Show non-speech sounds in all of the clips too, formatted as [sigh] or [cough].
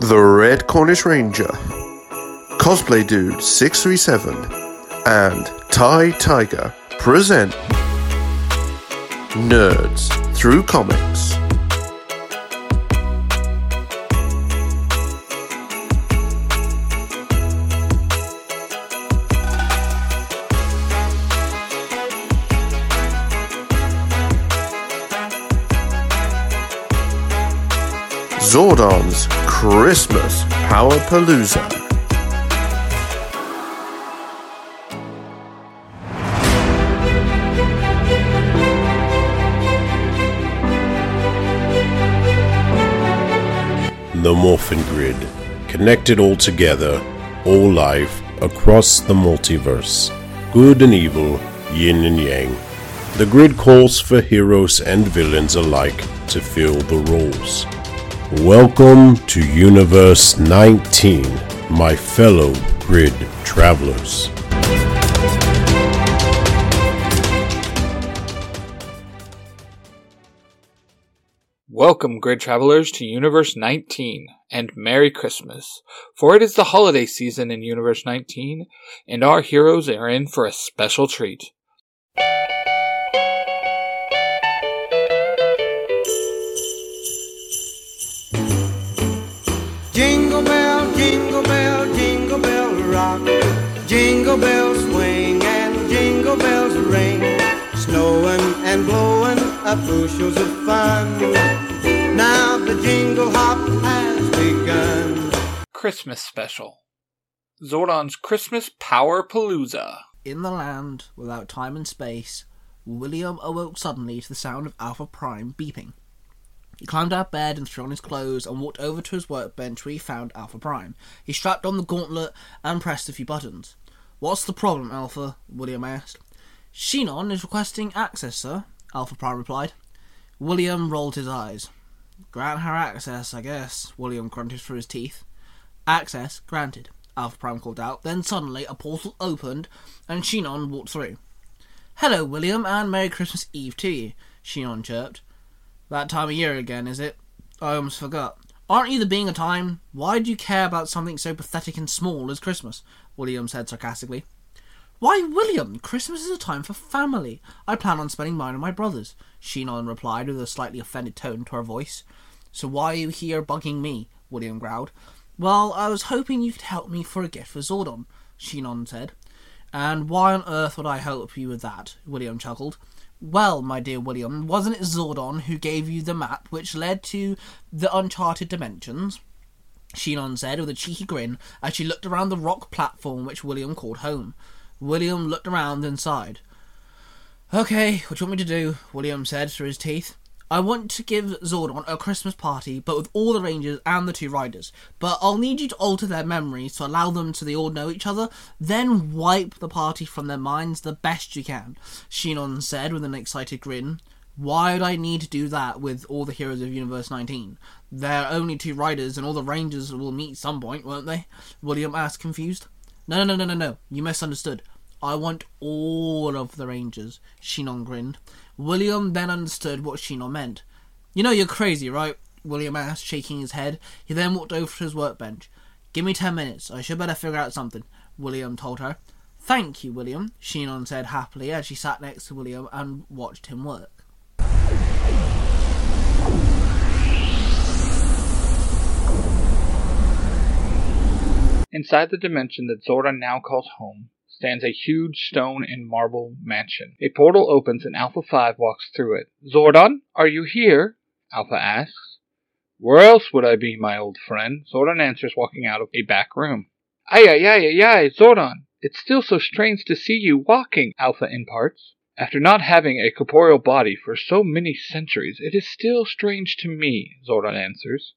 The Red Cornish Ranger, Cosplay Dude 637, and Tai Tiger present Nerds Through Comics. Zordon's Christmas Power Palooza. The Morphin Grid, connected all together, all life, across the multiverse. Good and evil, yin and yang. The grid calls for heroes and villains alike to fill the roles. Welcome to Universe 19, my fellow grid travelers. Welcome, grid travelers, to Universe 19, and Merry Christmas, for it is the holiday season in Universe 19, and our heroes are in for a special treat. Jingle bells swing and jingle bells ring. Snowing and blowing up bushels of fun. Now the jingle hop has begun. Christmas Special Zordon's Christmas Power Palooza. In the land without time and space, William awoke suddenly to the sound of Alpha Prime beeping. He climbed out of bed and threw on his clothes and walked over to his workbench where he found Alpha Prime. He strapped on the gauntlet and pressed a few buttons. What's the problem, Alpha? William asked. Shinon is requesting access, sir, Alpha Prime replied. William rolled his eyes. Grant her access, I guess, William grunted through his teeth. Access granted, Alpha Prime called out. Then suddenly a portal opened and Shinon walked through. Hello, William, and Merry Christmas Eve to you, Shinon chirped. That time of year again, is it? I almost forgot. Aren't you the being of time? Why do you care about something so pathetic and small as Christmas? William said sarcastically. Why, William, Christmas is a time for family. I plan on spending mine with my brothers, Shinon replied with a slightly offended tone to her voice. So why are you here bugging me? William growled. Well, I was hoping you could help me for a gift for Zordon, Shinon said. And why on earth would I help you with that? William chuckled. Well, my dear William, wasn't it Zordon who gave you the map which led to the uncharted dimensions? Shinon said with a cheeky grin as she looked around the rock platform which William called home. William looked around and sighed. Okay, what do you want me to do? William said through his teeth. I want to give Zordon a Christmas party, but with all the Rangers and the two riders. But I'll need you to alter their memories to allow them to they all know each other, then wipe the party from their minds the best you can, Shinon said with an excited grin. Why would I need to do that with all the heroes of Universe 19? They're only two riders, and all the Rangers will meet some point, won't they? William asked, confused. No, no, no, no, no, no. You misunderstood. I want all of the Rangers, Shinon grinned. William then understood what Shinon meant. You know you're crazy, right? William asked, shaking his head. He then walked over to his workbench. Give me ten minutes. I should better figure out something, William told her. Thank you, William, Shinon said happily as she sat next to William and watched him work. Inside the dimension that Zordon now calls home stands a huge stone and marble mansion. A portal opens and Alpha 5 walks through it. Zordon, are you here? Alpha asks. Where else would I be, my old friend? Zordon answers, walking out of a back room. Ay, ay, ay, ay, ay, Zordon! It's still so strange to see you walking, Alpha imparts. After not having a corporeal body for so many centuries, it is still strange to me, Zordon answers.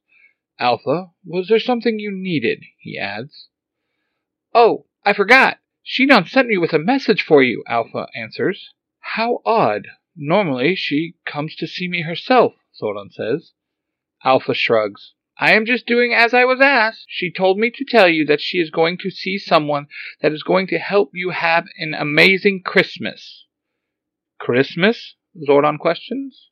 Alpha, was there something you needed? he adds. Oh, I forgot. Shinon sent me with a message for you, Alpha answers. How odd. Normally she comes to see me herself, Zordon says. Alpha shrugs. I am just doing as I was asked. She told me to tell you that she is going to see someone that is going to help you have an amazing Christmas. Christmas? Zordon questions.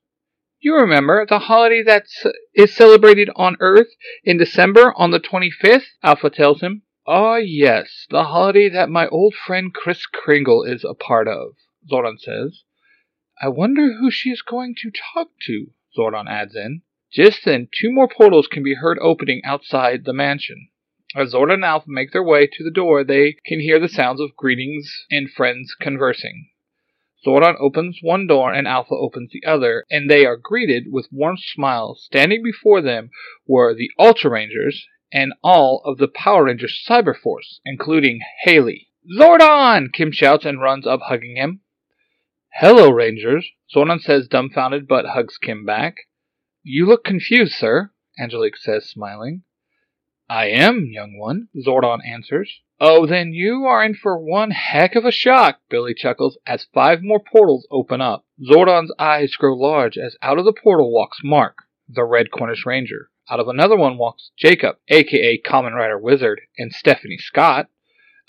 You remember the holiday that is celebrated on Earth in December on the 25th? Alpha tells him. Ah, yes, the holiday that my old friend Kris Kringle is a part of, Zordon says. I wonder who she is going to talk to, Zordon adds in. Just then, two more portals can be heard opening outside the mansion. As Zordon and Alpha make their way to the door, they can hear the sounds of greetings and friends conversing. Zordon opens one door and Alpha opens the other, and they are greeted with warm smiles. Standing before them were the Ultra Rangers and all of the Power Rangers Cyber Force, including Haley. Zordon! Kim shouts and runs up, hugging him. Hello, Rangers, Zordon says, dumbfounded, but hugs Kim back. You look confused, sir, Angelique says, smiling. I am, young one, Zordon answers. Oh, then you are in for one heck of a shock, Billy chuckles as five more portals open up. Zordon's eyes grow large as out of the portal walks Mark, the Red Cornish Ranger. Out of another one walks Jacob, aka Kamen Rider Wizard, and Stephanie Scott.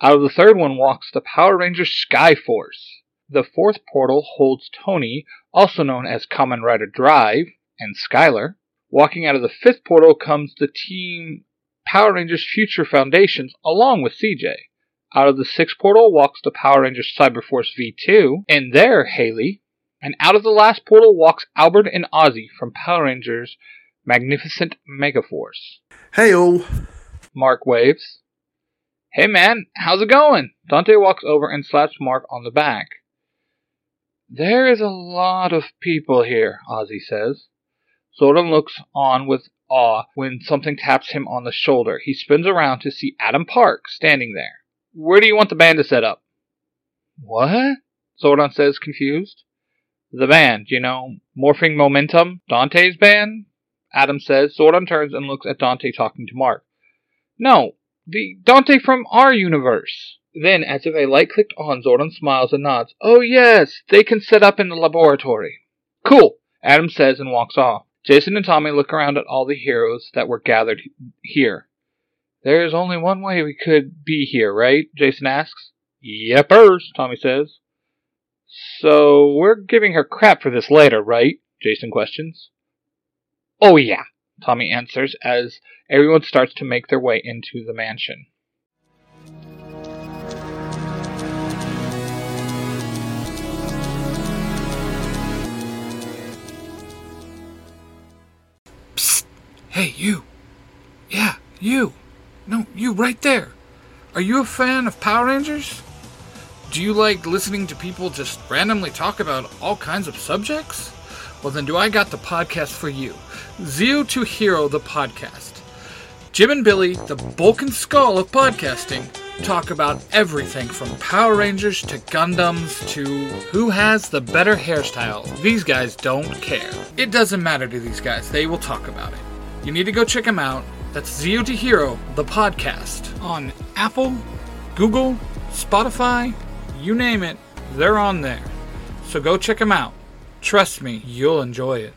Out of the third one walks the Power Ranger Sky Force. The fourth portal holds Tony, also known as Kamen Rider Drive, and Skylar. Walking out of the fifth portal comes the team Power Rangers Future Foundations along with CJ. Out of the sixth portal walks the Power Rangers Cyberforce V2, and there Haley. And out of the last portal walks Albert and Ozzy from Power Rangers Magnificent Megaforce. Hey all. Mark waves. Hey man, how's it going? Dante walks over and slaps Mark on the back. There is a lot of people here, Ozzy says. Zordon looks on with awe when something taps him on the shoulder. He spins around to see Adam Park standing there. Where do you want the band to set up? What? Zordon says, confused. The band, you know, Morphing Momentum, Dante's band? Adam says. Zordon turns and looks at Dante talking to Mark. No, the Dante from our universe. Then, as if a light clicked on, Zordon smiles and nods. Oh, yes, they can set up in the laboratory. Cool, Adam says and walks off. Jason and Tommy look around at all the heroes that were gathered here. There is only one way we could be here, right? Jason asks. Yepers, Tommy says. So we're giving her crap for this later, right? Jason questions. Oh yeah, Tommy answers as everyone starts to make their way into the mansion. Hey, you. Yeah, you. No, you right there. Are you a fan of Power Rangers? Do you like listening to people just randomly talk about all kinds of subjects? Well, then, do I got the podcast for you Zero to Hero, the podcast. Jim and Billy, the bulk and skull of podcasting, talk about everything from Power Rangers to Gundams to who has the better hairstyle. These guys don't care. It doesn't matter to these guys, they will talk about it. You need to go check them out. That's Zero to Hero, the podcast, on Apple, Google, Spotify, you name it, they're on there. So go check them out. Trust me, you'll enjoy it.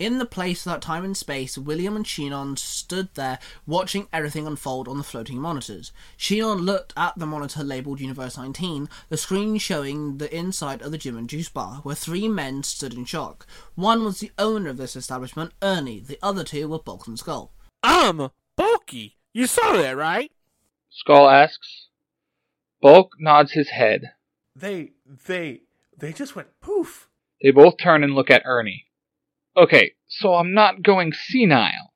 In the place without time and space, William and Shinon stood there watching everything unfold on the floating monitors. Shinon looked at the monitor labeled Universe 19, the screen showing the inside of the gym and juice bar, where three men stood in shock. One was the owner of this establishment, Ernie. The other two were Bulk and Skull. I'm bulky. You saw that, right? Skull asks. Bulk nods his head. They, they, they just went poof. They both turn and look at Ernie. Okay, so I'm not going senile.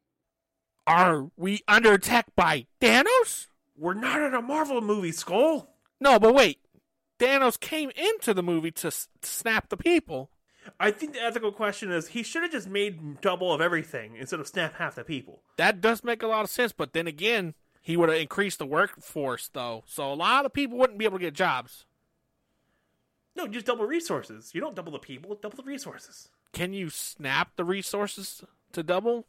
Are we under attack by Thanos? We're not in a Marvel movie, Skull. No, but wait. Thanos came into the movie to s- snap the people. I think the ethical question is he should have just made double of everything instead of snap half the people. That does make a lot of sense, but then again, he would have increased the workforce, though. So a lot of people wouldn't be able to get jobs. No, just double resources. You don't double the people, double the resources. Can you snap the resources to double?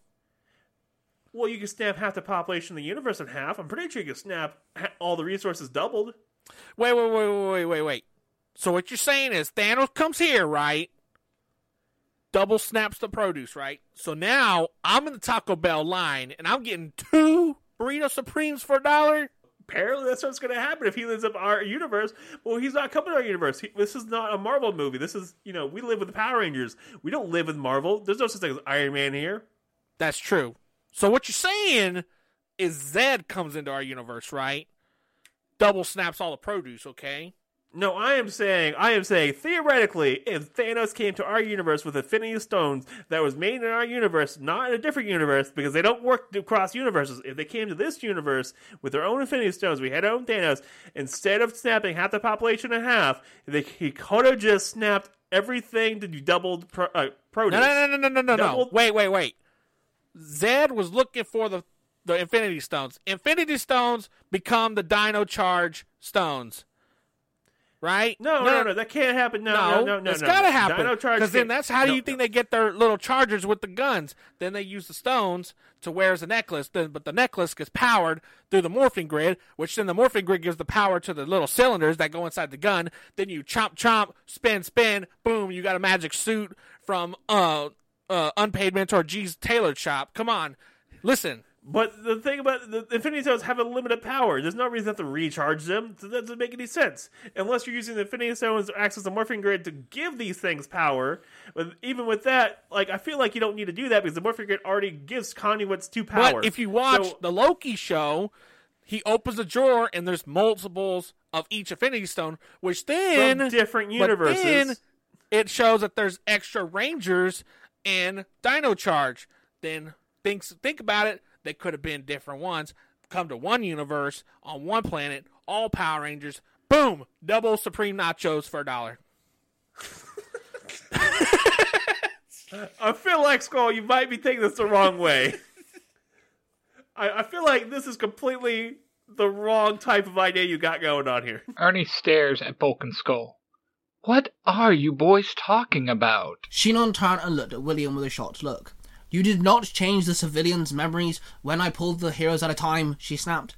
Well, you can snap half the population of the universe in half. I'm pretty sure you can snap all the resources doubled. Wait, wait, wait, wait, wait, wait, wait. So what you're saying is Thanos comes here, right? Double snaps the produce, right? So now I'm in the Taco Bell line and I'm getting two burrito supremes for a dollar? Apparently, that's what's going to happen if he lives up our universe. Well, he's not coming to our universe. He, this is not a Marvel movie. This is, you know, we live with the Power Rangers. We don't live with Marvel. There's no such thing as Iron Man here. That's true. So what you're saying is Zed comes into our universe, right? Double snaps all the produce, okay? No, I am saying, I am saying, theoretically, if Thanos came to our universe with Infinity Stones that was made in our universe, not in a different universe, because they don't work across universes. If they came to this universe with their own Infinity Stones, we had our own Thanos. Instead of snapping half the population in half, they, he could have just snapped everything to double pro, uh, produce. No, no, no, no, no, no, no. Wait, wait, wait. Zed was looking for the the Infinity Stones. Infinity Stones become the Dino Charge Stones, right? No, no, no, that can't happen. No, no, no, no. it's no. gotta happen. Because then that's how do you think they get their little chargers with the guns? Then they use the stones to wear as a necklace. Then, but the necklace gets powered through the morphing grid, which then the morphing grid gives the power to the little cylinders that go inside the gun. Then you chomp, chomp, spin, spin, boom! You got a magic suit from uh, uh, unpaid mentor G's tailored shop. Come on, listen. But the thing about the Infinity Stones have a limited power. There's no reason to have to recharge them. So that doesn't make any sense unless you're using the Infinity Stones to access the morphing grid to give these things power. But even with that, like I feel like you don't need to do that because the morphing grid already gives conduits to power. But if you watch So- the Loki show, he opens a drawer and there's multiples of each Infinity Stone, which then From different but universes. then it shows that there's extra Rangers and Dino Charge. Then thinks think about it. They could have been different ones. Come to one universe on one planet, all Power Rangers. Boom! Double Supreme Nachos for a dollar. I feel like Skull, you might be taking this the wrong way. I, I feel like this is completely the wrong type of idea you got going on here. Ernie stares at Bulk and Skull. What are you boys talking about? Shinon turned and looked at William with a shocked look. You did not change the civilians' memories when I pulled the heroes at a time, she snapped.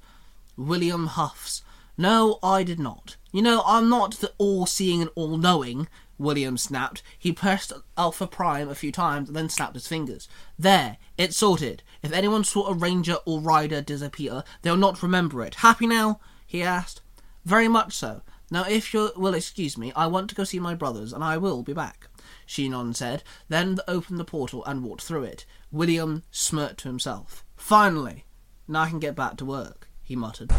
William huffs. No, I did not. You know, I'm not the all seeing and all knowing, William snapped. He pressed Alpha Prime a few times and then snapped his fingers. There, it's sorted. If anyone saw a ranger or rider disappear, they'll not remember it. Happy now? he asked. Very much so. Now, if you will excuse me, I want to go see my brothers, and I will be back. Shinon said, then opened the portal and walked through it. William smirked to himself. Finally! Now I can get back to work, he muttered.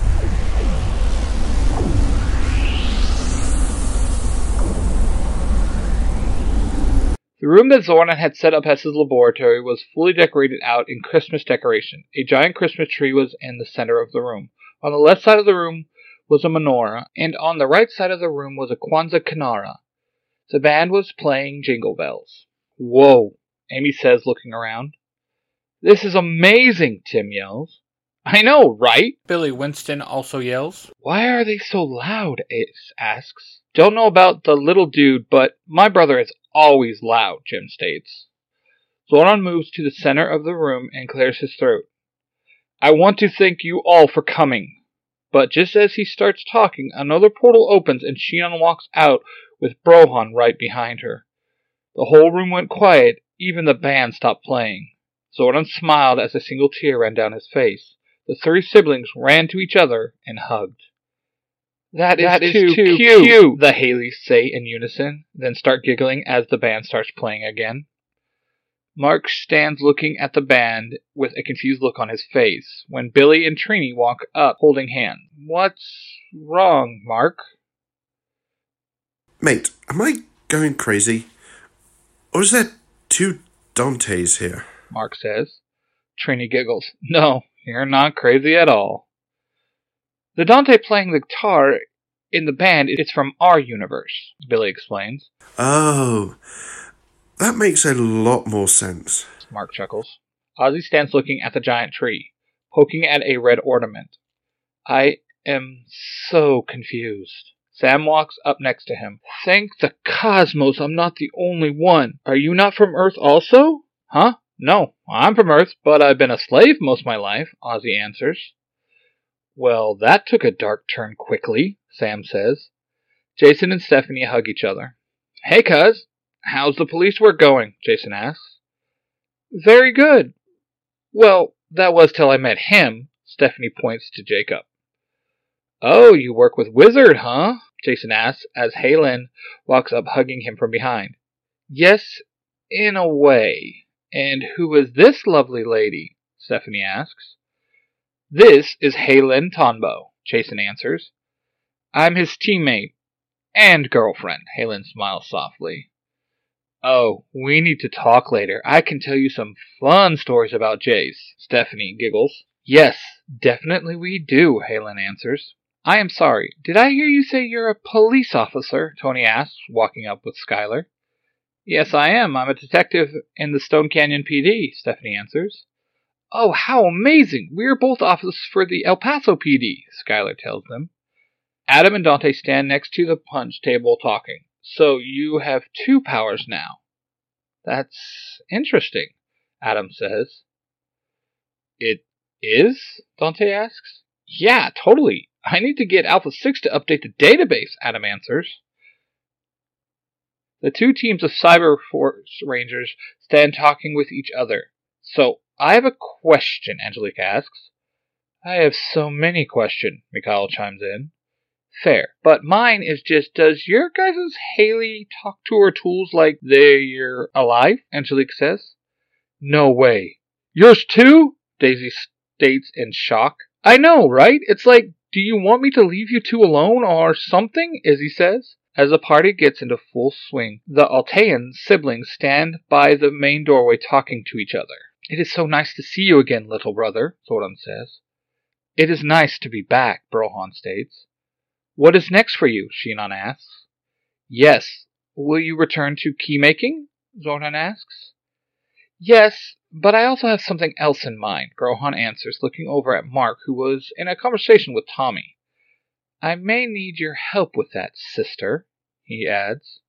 The room that Zordon had set up as his laboratory was fully decorated out in Christmas decoration. A giant Christmas tree was in the center of the room. On the left side of the room was a menorah, and on the right side of the room was a Kwanzaa Kinara. The band was playing jingle bells. Whoa, Amy says, looking around. This is amazing, Tim yells. I know, right? Billy Winston also yells. Why are they so loud? Ace asks. Don't know about the little dude, but my brother is always loud, Jim states. Zordon moves to the center of the room and clears his throat. I want to thank you all for coming. But just as he starts talking, another portal opens and Shinon walks out with Brohan right behind her. The whole room went quiet, even the band stopped playing. Zordon smiled as a single tear ran down his face. The three siblings ran to each other and hugged. That is, That is too, too cute, cute. the Haleys say in unison, then start giggling as the band starts playing again. Mark stands looking at the band with a confused look on his face when Billy and Trini walk up holding hands. What's wrong, Mark? Mate, am I going crazy? Or is there two Dantes here? Mark says. Trini giggles. No, you're not crazy at all. The Dante playing the guitar in the band is from our universe, Billy explains. Oh, that makes a lot more sense. Mark chuckles. Ozzy stands looking at the giant tree, poking at a red ornament. I am so confused. Sam walks up next to him. Thank the cosmos I'm not the only one. Are you not from Earth also? Huh? No, I'm from Earth, but I've been a slave most of my life, Ozzy answers. Well, that took a dark turn quickly, Sam says. Jason and Stephanie hug each other. Hey, cuz, how's the police work going? Jason asks. Very good. Well, that was till I met him, Stephanie points to Jacob. Oh, you work with Wizard, huh? Jason asks as Halen walks up, hugging him from behind. Yes, in a way. And who is this lovely lady? Stephanie asks. This is Halen Tonbo, Jason answers. I'm his teammate and girlfriend, Halen smiles softly. Oh, we need to talk later. I can tell you some fun stories about Jace, Stephanie giggles. Yes, definitely we do, Halen answers. I am sorry. Did I hear you say you're a police officer? Tony asks, walking up with Skylar. Yes, I am. I'm a detective in the Stone Canyon PD, Stephanie answers. Oh, how amazing! We're both officers for the El Paso PD, Skylar tells them. Adam and Dante stand next to the punch table talking. So you have two powers now. That's interesting, Adam says. It is? Dante asks. Yeah, totally. I need to get Alpha 6 to update the database, Adam answers. The two teams of Cyber Force Rangers stand talking with each other. So, I have a question, Angelique asks. I have so many questions, Mikhail chimes in. Fair. But mine is just does your guys' Haley talk to her tools like they're alive? Angelique says. No way. Yours too? Daisy states in shock. I know, right? It's like, do you want me to leave you two alone or something? Izzy says. As the party gets into full swing, the Altean siblings stand by the main doorway talking to each other. It is so nice to see you again, little brother, Zordon says. It is nice to be back, Brohan states. What is next for you? Shinon asks. Yes. Will you return to key making? Zordon asks. Yes, but I also have something else in mind, Brohan answers, looking over at Mark, who was in a conversation with Tommy. I may need your help with that, sister, he adds.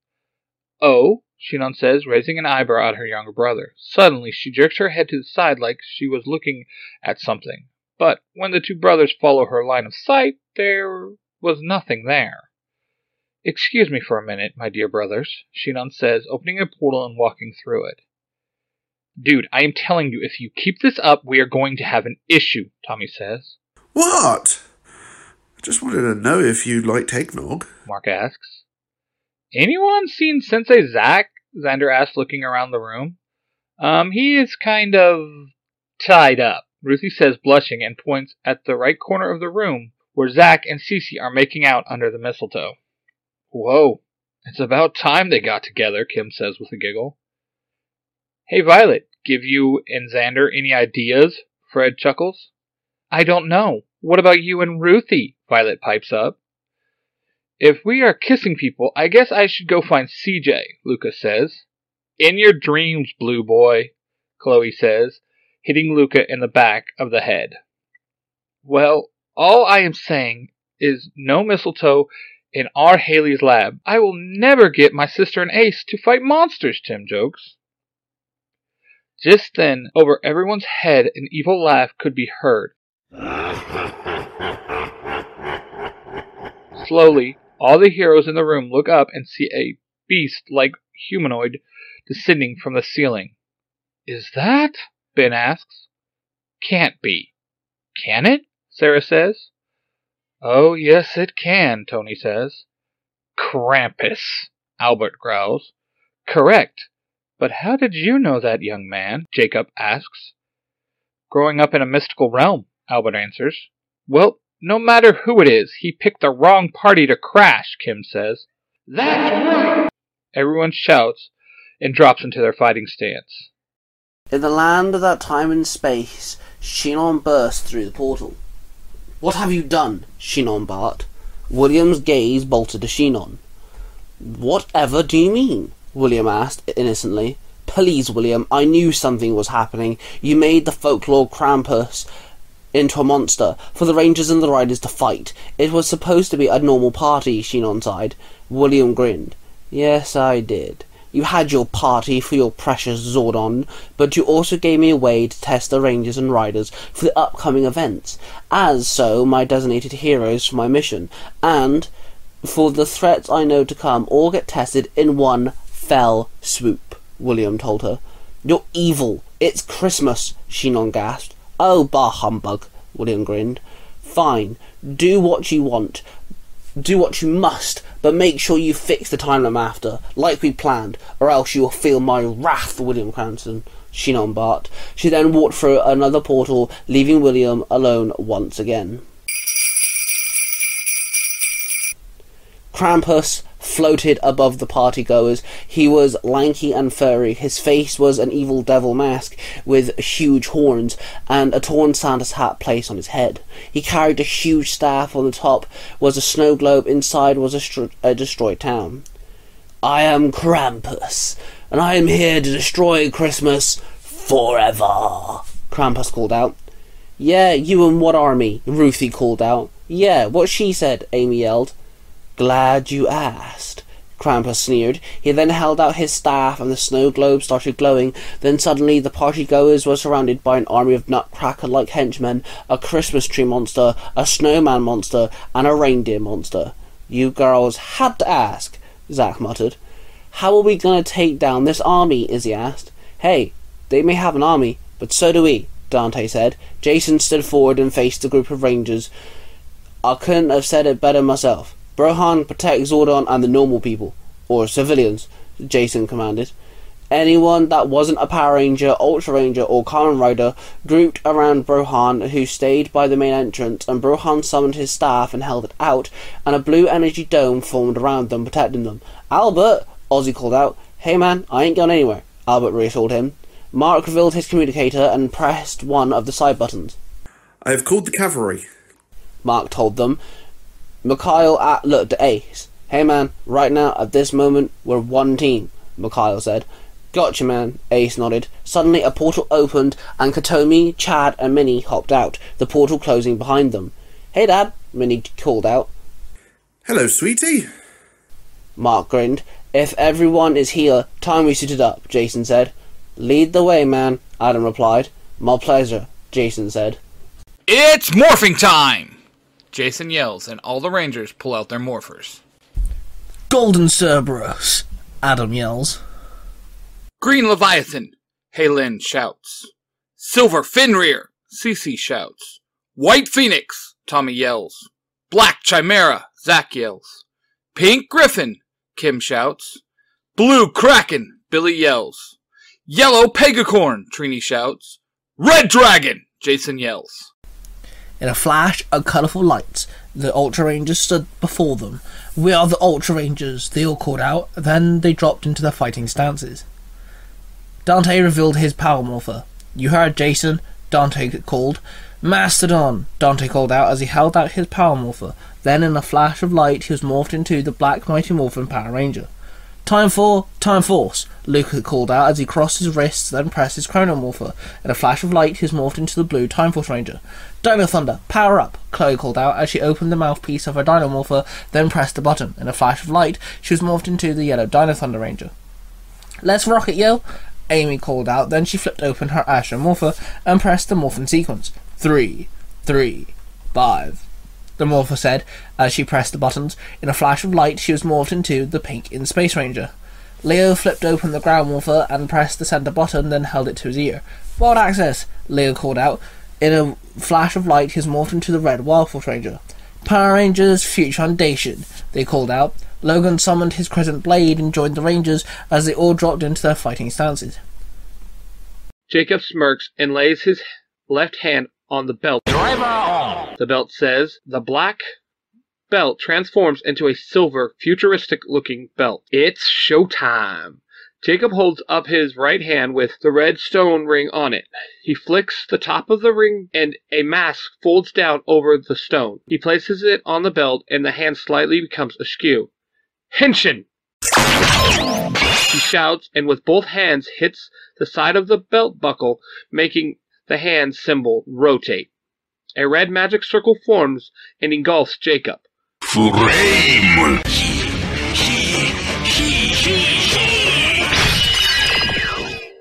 Oh, Shinon says, raising an eyebrow at her younger brother. Suddenly, she jerks her head to the side like she was looking at something. But when the two brothers follow her line of sight, there was nothing there. Excuse me for a minute, my dear brothers, Shinon says, opening a portal and walking through it. Dude, I am telling you, if you keep this up, we are going to have an issue, Tommy says. What? I just wanted to know if you'd liked eggnog. Mark asks. Anyone seen Sensei Zack? Xander asks, looking around the room. Um, he is kind of tied up, Ruthie says, blushing, and points at the right corner of the room where Zack and Cece are making out under the mistletoe. Whoa, it's about time they got together, Kim says with a giggle. Hey, Violet, give you and Xander any ideas? Fred chuckles. I don't know. What about you and Ruthie? Violet pipes up. If we are kissing people, I guess I should go find CJ, Lucas says. In your dreams, blue boy, Chloe says, hitting Luca in the back of the head. Well, all I am saying is no mistletoe in our Haley's lab. I will never get my sister and Ace to fight monsters, Tim jokes. Just then, over everyone's head, an evil laugh could be heard. [laughs] Slowly, all the heroes in the room look up and see a beast like humanoid descending from the ceiling. Is that? Ben asks. Can't be. Can it? Sarah says. Oh, yes, it can, Tony says. Krampus, Albert growls. Correct. But how did you know that, young man? Jacob asks. Growing up in a mystical realm, Albert answers. Well, no matter who it is, he picked the wrong party to crash, Kim says. That's right! Everyone shouts and drops into their fighting stance. In the land of that time and space, Shinon burst through the portal. What have you done? Shinon barked. William's gaze bolted to Shinon. Whatever do you mean? William asked innocently. Please, William, I knew something was happening. You made the folklore Krampus into a monster for the Rangers and the Riders to fight. It was supposed to be a normal party, Shinon sighed. William grinned. Yes, I did. You had your party for your precious Zordon, but you also gave me a way to test the Rangers and Riders for the upcoming events, as so my designated heroes for my mission, and for the threats I know to come all get tested in one fell swoop, William told her. You're evil. It's Christmas, Shinon gasped. Oh, bah humbug, William grinned. Fine, do what you want. Do what you must, but make sure you fix the time I'm after, like we planned, or else you will feel my wrath, William Cranston. She barked. She then walked through another portal, leaving William alone once again. Krampus floated above the partygoers. He was lanky and furry. His face was an evil devil mask with huge horns and a torn Santa's hat placed on his head. He carried a huge staff. On the top was a snow globe. Inside was a, a destroyed town. I am Krampus, and I am here to destroy Christmas forever. Krampus called out. Yeah, you and what army? Ruthie called out. Yeah, what she said, Amy yelled. Glad you asked. Krampus sneered. He then held out his staff and the snow globe started glowing. Then suddenly the partygoers were surrounded by an army of nutcracker-like henchmen, a Christmas tree monster, a snowman monster, and a reindeer monster. You girls had to ask, Zack muttered. How are we going to take down this army? Izzy asked. Hey, they may have an army, but so do we, Dante said. Jason stood forward and faced the group of rangers. I couldn't have said it better myself. Brohan, protect Zordon and the normal people. Or civilians, Jason commanded. Anyone that wasn't a Power Ranger, Ultra Ranger, or Kamen Rider grouped around Brohan, who stayed by the main entrance, and Brohan summoned his staff and held it out, and a blue energy dome formed around them, protecting them. Albert! Ozzy called out. Hey man, I ain't going anywhere, Albert reassured him. Mark revealed his communicator and pressed one of the side buttons. I have called the cavalry. Mark told them. Mikhail at looked at Ace. Hey man, right now, at this moment, we're one team, Mikhail said. Gotcha man, Ace nodded. Suddenly a portal opened and Katomi, Chad and Minnie hopped out, the portal closing behind them. Hey dad, Minnie called out. Hello, sweetie. Mark grinned. If everyone is here, time we suited up, Jason said. Lead the way, man, Adam replied. My pleasure, Jason said. It's morphing time! Jason yells, and all the Rangers pull out their morphers. Golden Cerberus, Adam yells. Green Leviathan, Halen shouts. Silver Fenrir, Cece shouts. White Phoenix, Tommy yells. Black Chimera, Zack yells. Pink Griffin, Kim shouts. Blue Kraken, Billy yells. Yellow Pegacorn, Trini shouts. Red Dragon, Jason yells. In a flash of colourful lights, the Ultra Rangers stood before them. We are the Ultra Rangers, they all called out, then they dropped into their fighting stances. Dante revealed his power morpher. You heard Jason, Dante called. Mastodon, Dante called out as he held out his power morpher. Then, in a flash of light, he was morphed into the Black Mighty Morphin Power Ranger. Time for Time Force, Luke called out as he crossed his wrists, then pressed his chronomorpher. In a flash of light, he was morphed into the blue Time Force Ranger. Dino Thunder, power up, Chloe called out as she opened the mouthpiece of her Dino Morpher, then pressed the button. In a flash of light, she was morphed into the yellow Dino Thunder Ranger. Let's rock it, yo! Amy called out, then she flipped open her Astro Morpher and pressed the morphin sequence. Three, three, five. The Morpher said as she pressed the buttons. In a flash of light, she was morphed into the pink in Space Ranger. Leo flipped open the ground morpher and pressed the center button, then held it to his ear. Wild access, Leo called out. In a flash of light, he was morphed into the red Wild Force Ranger. Power Rangers Future Foundation, they called out. Logan summoned his Crescent Blade and joined the Rangers as they all dropped into their fighting stances. Jacob smirks and lays his left hand on the belt. Driver on! The belt says, The black belt transforms into a silver, futuristic looking belt. It's showtime. Jacob holds up his right hand with the red stone ring on it. He flicks the top of the ring and a mask folds down over the stone. He places it on the belt and the hand slightly becomes askew. Henshin! He shouts and with both hands hits the side of the belt buckle, making the hand symbol rotate. A red magic circle forms and engulfs Jacob. Flame!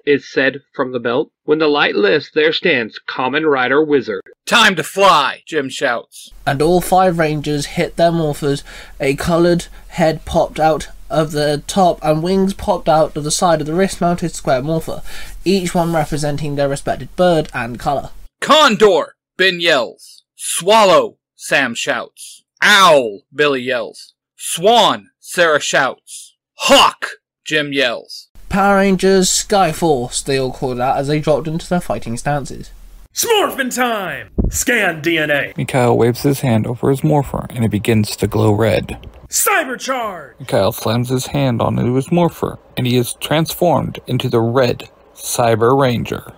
Is said from the belt. When the light lifts, there stands Kamen Rider Wizard. Time to fly, Jim shouts. and all five rangers hit their morphers. A coloured head popped out of the top, and wings popped out of the side of the wrist-mounted square morpher, each one representing their respected bird and colour. Condor! Ben yells. Swallow, Sam shouts. Owl, Billy yells. Swan, Sarah shouts. Hawk, Jim yells. Power Rangers, Skyforce, they all called out as they dropped into their fighting stances. Smorphin time! Scan DNA. Mikhail waves his hand over his morpher and it begins to glow red. Cybercharge! Mikhail slams his hand onto his morpher and he is transformed into the red Cyber Ranger.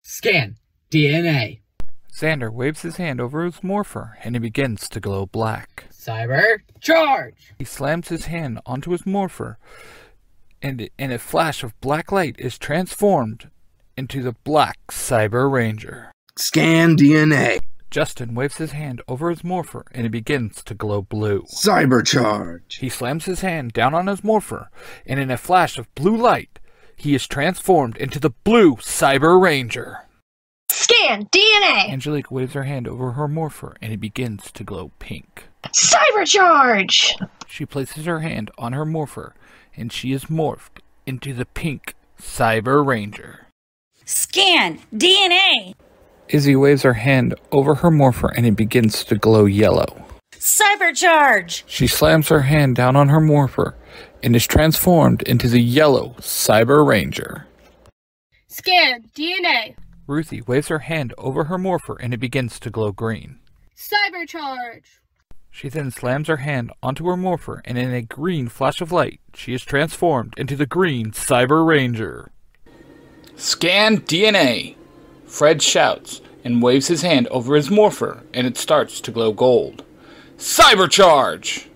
Scan DNA. Xander waves his hand over his morpher and it begins to glow black. Cyber charge. He slams his hand onto his morpher and in a flash of black light is transformed into the black Cyber Ranger. Scan DNA. Justin waves his hand over his morpher and it begins to glow blue. Cybercharge. He slams his hand down on his morpher and in a flash of blue light he is transformed into the blue Cyber Ranger. Scan DNA. Angelique waves her hand over her morpher and it begins to glow pink. Cybercharge. She places her hand on her morpher and she is morphed into the pink Cyber Ranger. Scan DNA. Izzy waves her hand over her morpher and it begins to glow yellow. Cybercharge. She slams her hand down on her morpher and is transformed into the yellow Cyber Ranger. Scan DNA. Ruthie waves her hand over her morpher and it begins to glow green. Cybercharge. She then slams her hand onto her morpher and in a green flash of light, she is transformed into the green Cyber Ranger. Scan DNA. Fred shouts and waves his hand over his morpher, and it starts to glow gold. Cybercharge!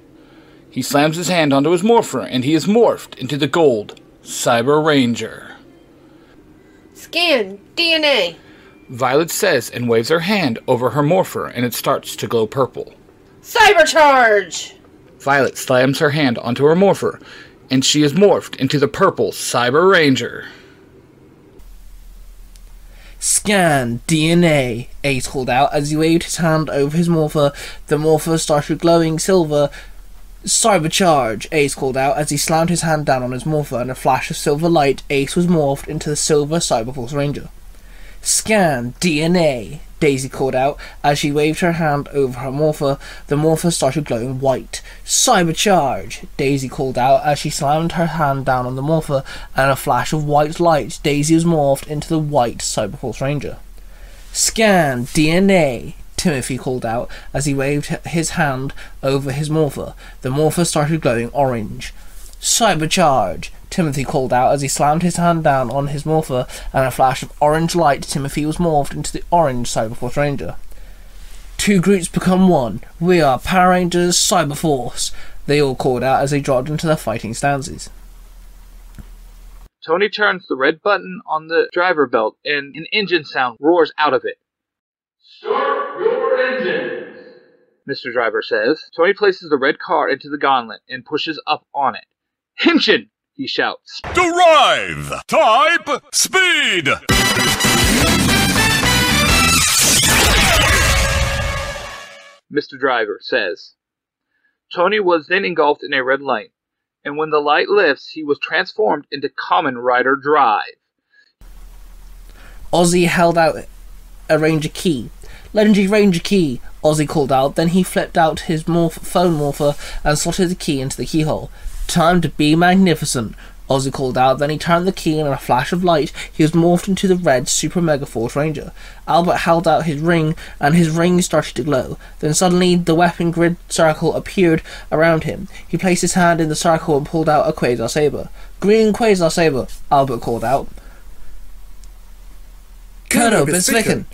He slams his hand onto his morpher, and he is morphed into the gold Cyber Ranger. Scan DNA. Violet says and waves her hand over her morpher, and it starts to glow purple. Cybercharge. Violet slams her hand onto her morpher, and she is morphed into the purple Cyber Ranger. Scan DNA, Ace called out as he waved his hand over his morpher. The morpher started glowing silver. Cybercharge, Ace called out as he slammed his hand down on his morpher. In a flash of silver light, Ace was morphed into the silver Cyberforce Ranger. Scan DNA, Daisy called out as she waved her hand over her morpher. The morpher started glowing white. Cybercharge! Daisy called out as she slammed her hand down on the morpher, and a flash of white light, Daisy was morphed into the white Cyberforce Ranger. Scan DNA! Timothy called out as he waved his hand over his morpher. The morpher started glowing orange. Cybercharge! Timothy called out as he slammed his hand down on his morpher, and a flash of orange light, Timothy was morphed into the orange Cyberforce Ranger. Two groups become one. We are Power Rangers Cyberforce. They all called out as they dropped into their fighting stances. Tony turns the red button on the driver belt, and an engine sound roars out of it. Start your engines. Mr. Driver says. Tony places the red car into the gauntlet and pushes up on it. Engine! He shouts. Drive! Type speed! Mr. Driver says. Tony was then engulfed in a red light, and when the light lifts, he was transformed into Kamen Rider Drive. Ozzy held out a Ranger key. Legendary Ranger key, Ozzy called out. Then he flipped out his morph- phone morpher and slotted the key into the keyhole. Time to be magnificent, Ozzy called out. Then he turned the key, and in a flash of light, he was morphed into the red Super Mega Force Ranger. Albert held out his ring, and his ring started to glow. Then suddenly, the weapon grid circle appeared around him. He placed his hand in the circle and pulled out a Quasar Saber. Green Quasar Saber, Albert called out. Kernow bys vykken!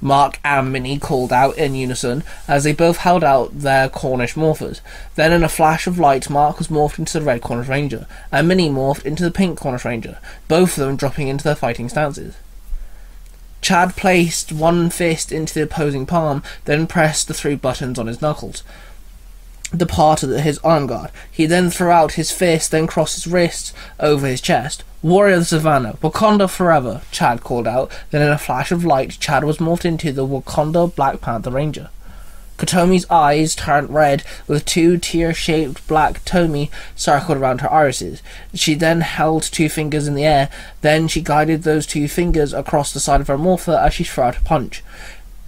Mark and Minnie called out in unison as they both held out their Cornish morphers. Then, in a flash of light, Mark was morphed into the red Cornish Ranger, and Minnie morphed into the pink Cornish Ranger, both of them dropping into their fighting stances. Chad placed one fist into the opposing palm, then pressed the three buttons on his knuckles, the part of his arm guard. He then threw out his fist, then crossed his wrists over his chest. Warrior of the Savannah, Wakanda forever, Chad called out. Then in a flash of light, Chad was morphed into the Wakanda Black Panther Ranger. Kotomi's eyes turned red with two tear-shaped black tomoe circled around her irises. She then held two fingers in the air. Then she guided those two fingers across the side of her morpher as she threw out a punch.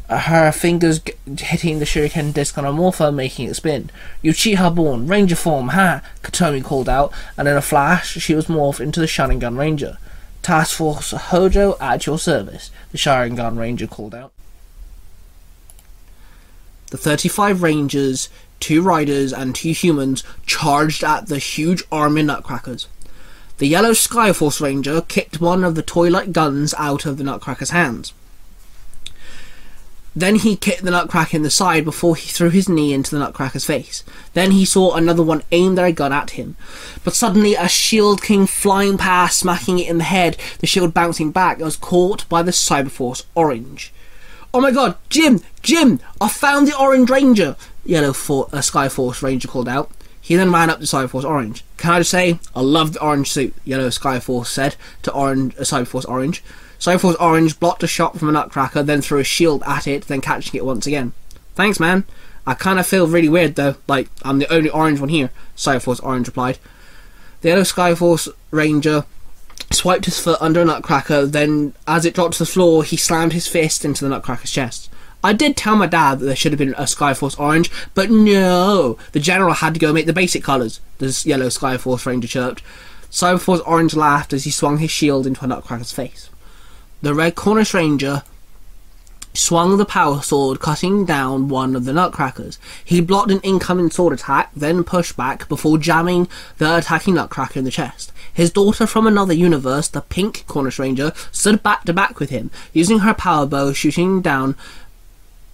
Her fingers hitting the shuriken disc on her morpher, making it spin. Uchiha born, Ranger form, ha! Katomi called out, and in a flash, she was morphed into the Sharingan Ranger. Task Force Hojo at your service, the Sharingan Ranger called out. The 35 Rangers, two riders, and two humans charged at the huge army nutcrackers. The yellow Skyforce Ranger kicked one of the toy-like guns out of the Nutcracker's hands. Then he kicked the Nutcracker in the side before he threw his knee into the Nutcracker's face. Then he saw another one aim their gun at him. But suddenly a shield came flying past, smacking it in the head, the shield bouncing back It was caught by the Cyberforce Orange. Oh my god, Jim! Jim! I found the Orange Ranger! Yellow For- uh, Skyforce Ranger called out. He then ran up to Cyberforce Orange. Can I just say, I love the orange suit, Yellow Skyforce said to Orange, uh, Cyberforce Orange. Cyberforce Orange blocked a shot from a Nutcracker, then threw a shield at it, then catching it once again. Thanks, man. I kind of feel really weird though, like I'm the only orange one here, Cyberforce Orange replied. The Yellow Skyforce Ranger swiped his foot under a Nutcracker, then as it dropped to the floor, he slammed his fist into the Nutcracker's chest. I did tell my dad that there should have been a Skyforce Orange, but no! The General had to go make the basic colours, the yellow Skyforce Ranger chirped. Cyberforce Orange laughed as he swung his shield into a Nutcracker's face. The Red Cornish Ranger swung the power sword, cutting down one of the Nutcrackers. He blocked an incoming sword attack, then pushed back before jamming the attacking Nutcracker in the chest. His daughter from another universe, the Pink Cornish Ranger, stood back to back with him, using her power bow, shooting down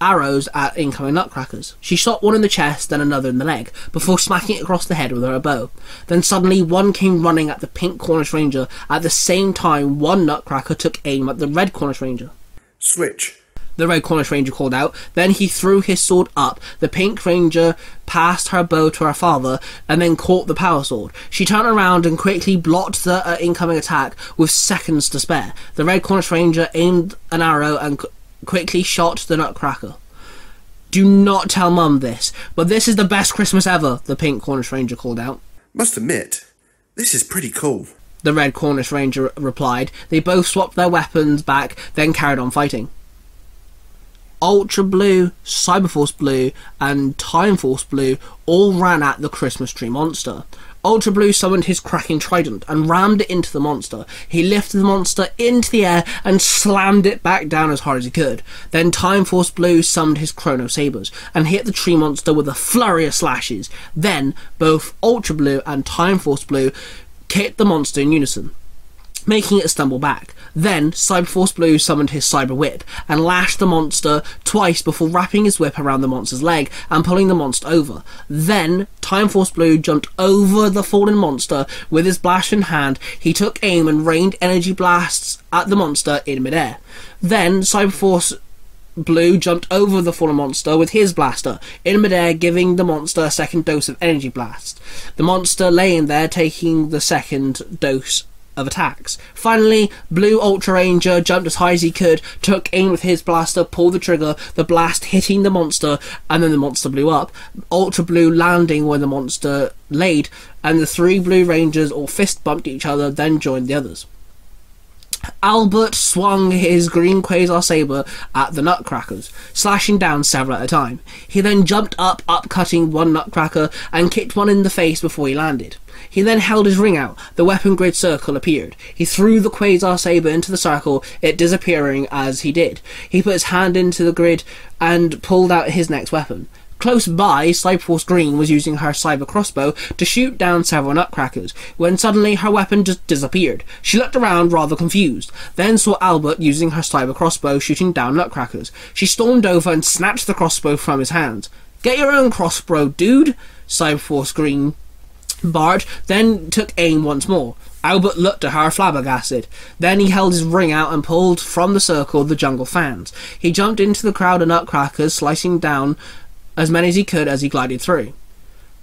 arrows at incoming nutcrackers. She shot one in the chest, then another in the leg, before smacking it across the head with her bow. Then suddenly one came running at the pink Cornish Ranger. At the same time, one nutcracker took aim at the red Cornish Ranger. Switch. The red Cornish Ranger called out. Then he threw his sword up. The pink ranger passed her bow to her father and then caught the power sword. She turned around and quickly blocked the uh, incoming attack with seconds to spare. The red Cornish Ranger aimed an arrow and quickly shot the nutcracker. Do not tell Mum this, but this is the best Christmas ever, the pink Cornish Ranger called out. Must admit, this is pretty cool. The red Cornish Ranger replied. They both swapped their weapons back, then carried on fighting. Ultra Blue, Cyberforce Blue, and Time Force Blue all ran at the Christmas tree monster. Ultra Blue summoned his Kraken trident and rammed it into the monster. He lifted the monster into the air and slammed it back down as hard as he could. Then Time Force Blue summoned his Chrono Sabers and hit the tree monster with a flurry of slashes. Then both Ultra Blue and Time Force Blue kicked the monster in unison making it stumble back. Then Cyberforce Blue summoned his Cyber Whip and lashed the monster twice before wrapping his whip around the monster's leg and pulling the monster over. Then Time Force Blue jumped over the fallen monster with his blast in hand. He took aim and rained energy blasts at the monster in midair. Then Cyberforce Blue jumped over the fallen monster with his blaster in midair, giving the monster a second dose of energy blast. The monster laying there taking the second dose of attacks. Finally, Blue Ultra Ranger jumped as high as he could, took aim with his blaster, pulled the trigger, the blast hitting the monster, and then the monster blew up. Ultra Blue landing where the monster laid, and the three Blue Rangers all fist bumped each other, then joined the others. Albert swung his green quasar saber at the nutcrackers, slashing down several at a time. He then jumped up, upcutting one nutcracker, and kicked one in the face before he landed. He then held his ring out. The weapon grid circle appeared. He threw the quasar saber into the circle, it disappearing as he did. He put his hand into the grid and pulled out his next weapon. Close by, Cyberforce Green was using her cyber crossbow to shoot down several nutcrackers, when suddenly her weapon just disappeared. She looked around rather confused, then saw Albert using her cyber crossbow shooting down nutcrackers. She stormed over and snatched the crossbow from his hands. Get your own crossbow, dude! Cyberforce Green barked, then took aim once more. Albert looked at her flabbergasted. Then he held his ring out and pulled from the circle the jungle fans. He jumped into the crowd of nutcrackers, slicing down as many as he could as he glided through.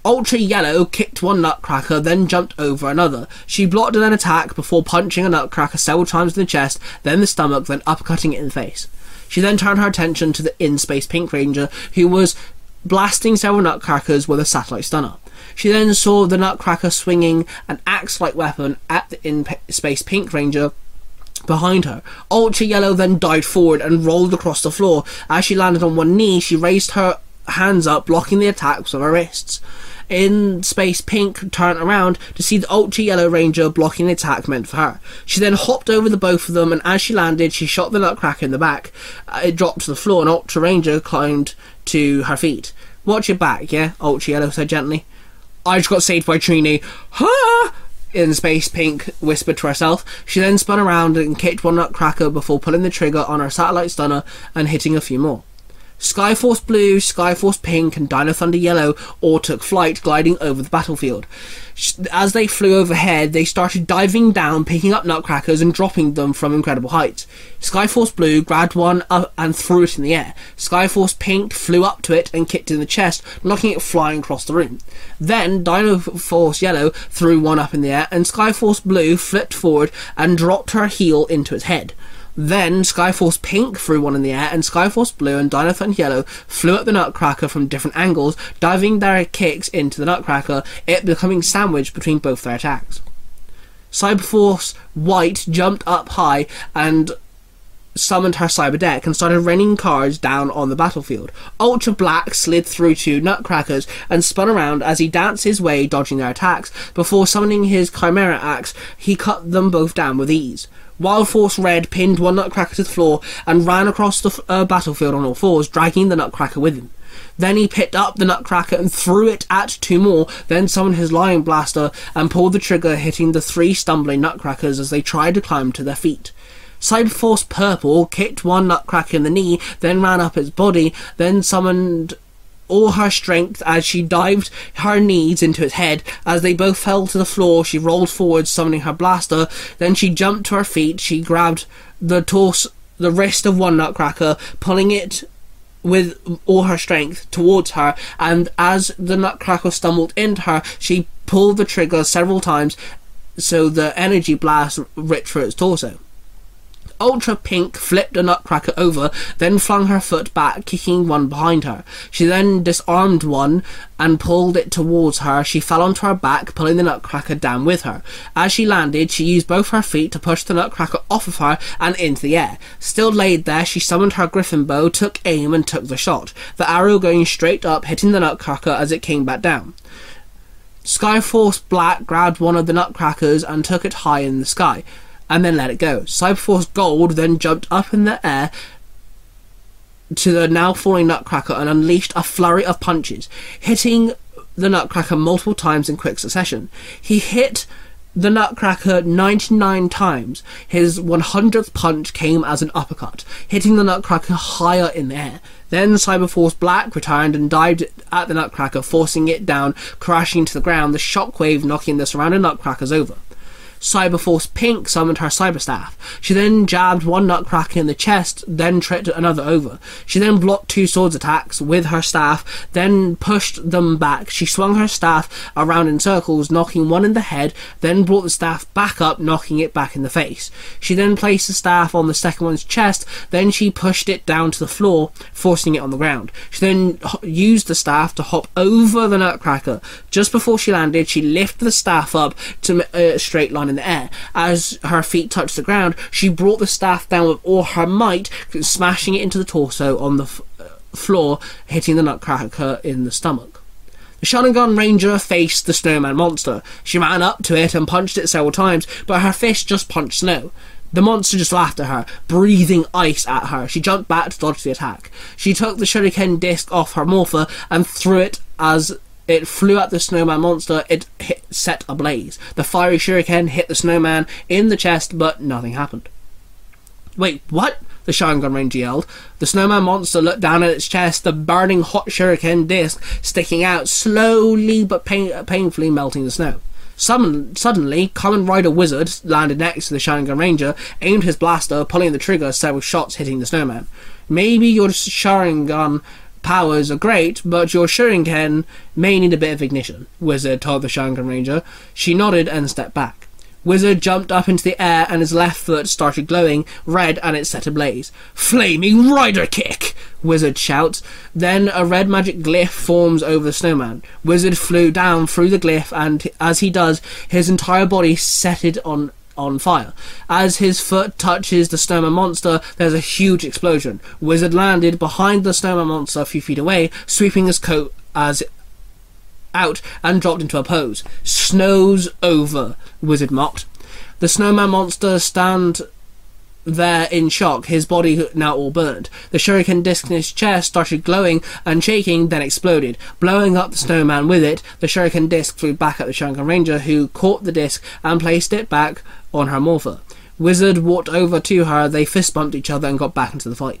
Ultra Yellow kicked one nutcracker, then jumped over another. She blocked an attack before punching a nutcracker several times in the chest, then the stomach, then upcutting it in the face. She then turned her attention to the in space Pink Ranger, who was blasting several nutcrackers with a satellite stunner. She then saw the nutcracker swinging an axe like weapon at the in space Pink Ranger behind her. Ultra Yellow then dived forward and rolled across the floor. As she landed on one knee, she raised her hands up, blocking the attacks with her wrists. In space, Pink turned around to see the Ultra Yellow Ranger blocking the attack meant for her. She then hopped over the both of them, and as she landed, she shot the Nutcracker in the back. Uh, It dropped to the floor, and Ultra Ranger climbed to her feet. Watch your back, yeah? Ultra Yellow said gently. I just got saved by Trini. Ha! In space, Pink whispered to herself. She then spun around and kicked one nutcracker before pulling the trigger on her satellite stunner and hitting a few more. Skyforce Blue, Skyforce Pink, and Dino Thunder Yellow all took flight, gliding over the battlefield. As they flew overhead, they started diving down, picking up nutcrackers and dropping them from incredible heights. Skyforce Blue grabbed one up and threw it in the air. Skyforce Pink flew up to it and kicked it in the chest, knocking it flying across the room. Then Dino Force Yellow threw one up in the air, and Skyforce Blue flipped forward and dropped her heel into its head. Then Skyforce Pink threw one in the air, and Skyforce Blue and Dino Thunder Yellow flew at the Nutcracker from different angles, diving their kicks into the Nutcracker, it becoming sandwiched between both their attacks. Cyberforce White jumped up high and summoned her cyber deck and started raining cards down on the battlefield. Ultra Black slid through two nutcrackers and spun around as he danced his way, dodging their attacks. Before summoning his Chimera axe, he cut them both down with ease. Wild Force Red pinned one nutcracker to the floor and ran across the uh, battlefield on all fours, dragging the nutcracker with him. Then he picked up the nutcracker and threw it at two more, then summoned his Lion Blaster and pulled the trigger, hitting the three stumbling nutcrackers as they tried to climb to their feet. Cyberforce Purple kicked one nutcracker in the knee, then ran up its body, then summoned all her strength as she dived her knees into its head. As they both fell to the floor, she rolled forward, summoning her blaster. Then she jumped to her feet. She grabbed the torso, the wrist of one nutcracker, pulling it with all her strength towards her, and as the nutcracker stumbled into her, she pulled the trigger several times so the energy blast ripped through its torso. Ultra Pink flipped a nutcracker over, then flung her foot back, kicking one behind her. She then disarmed one and pulled it towards her. She fell onto her back, pulling the nutcracker down with her. As she landed, she used both her feet to push the nutcracker off of her and into the air. Still laid there, she summoned her griffin bow, took aim, and took the shot. The arrow going straight up, hitting the nutcracker as it came back down. Skyforce Black grabbed one of the nutcrackers and took it high in the sky, and then let it go. Cyberforce Gold then jumped up in the air to the now falling nutcracker and unleashed a flurry of punches, hitting the nutcracker multiple times in quick succession. He hit the nutcracker 99 times. His 100th punch came as an uppercut, hitting the nutcracker higher in the air. Then Cyberforce Black returned and dived at the nutcracker, forcing it down, crashing to the ground, the shockwave knocking the surrounding nutcrackers over. Cyberforce Pink summoned her cyberstaff. She then jabbed one nutcracker in the chest, then tripped another over. She then blocked two swords attacks with her staff, then pushed them back. She swung her staff around in circles, knocking one in the head, then brought the staff back up, knocking it back in the face. She then placed the staff on the second one's chest, then she pushed it down to the floor, forcing it on the ground. She then used the staff to hop over the nutcracker. Just before she landed, she lifted the staff up to a uh, straight line in the air. As her feet touched the ground, she brought the staff down with all her might, smashing it into the torso on the f- uh, floor, hitting the nutcracker in the stomach. The Sharingan Ranger faced the snowman monster. She ran up to it and punched it several times, but her fist just punched snow. The monster just laughed at her, breathing ice at her. She jumped back to dodge the attack. She took the shuriken disc off her morpher and threw it as it flew at the snowman monster. It hit, set ablaze. The fiery shuriken hit the snowman in the chest, but nothing happened. Wait, what? The Sharingan Ranger yelled. The snowman monster looked down at its chest, the burning hot shuriken disc sticking out, slowly but pain- painfully melting the snow. Summon- suddenly, Kamen Rider Wizard landed next to the Sharingan Ranger, aimed his blaster, pulling the trigger, several shots hitting the snowman. Maybe your Sharingan powers are great, but your Shuriken may need a bit of ignition, Wizard told the Sharingan Ranger. She nodded and stepped back. Wizard jumped up into the air and his left foot started glowing red and it set ablaze. Flaming Rider Kick! Wizard shouts. Then a red magic glyph forms over the snowman. Wizard flew down through the glyph and as he does, his entire body setted on on fire. As his foot touches the snowman monster, there's a huge explosion. Wizard landed behind the snowman monster a few feet away, sweeping his coat as out and dropped into a pose. Snow's over, Wizard mocked. The snowman monster stand there in shock, his body now all burned. The shuriken disc in his chest started glowing and shaking, then exploded, blowing up the snowman with it. The shuriken disc flew back at the shuriken ranger, who caught the disc and placed it back on her morpher. Wizard walked over to her, they fist bumped each other and got back into the fight.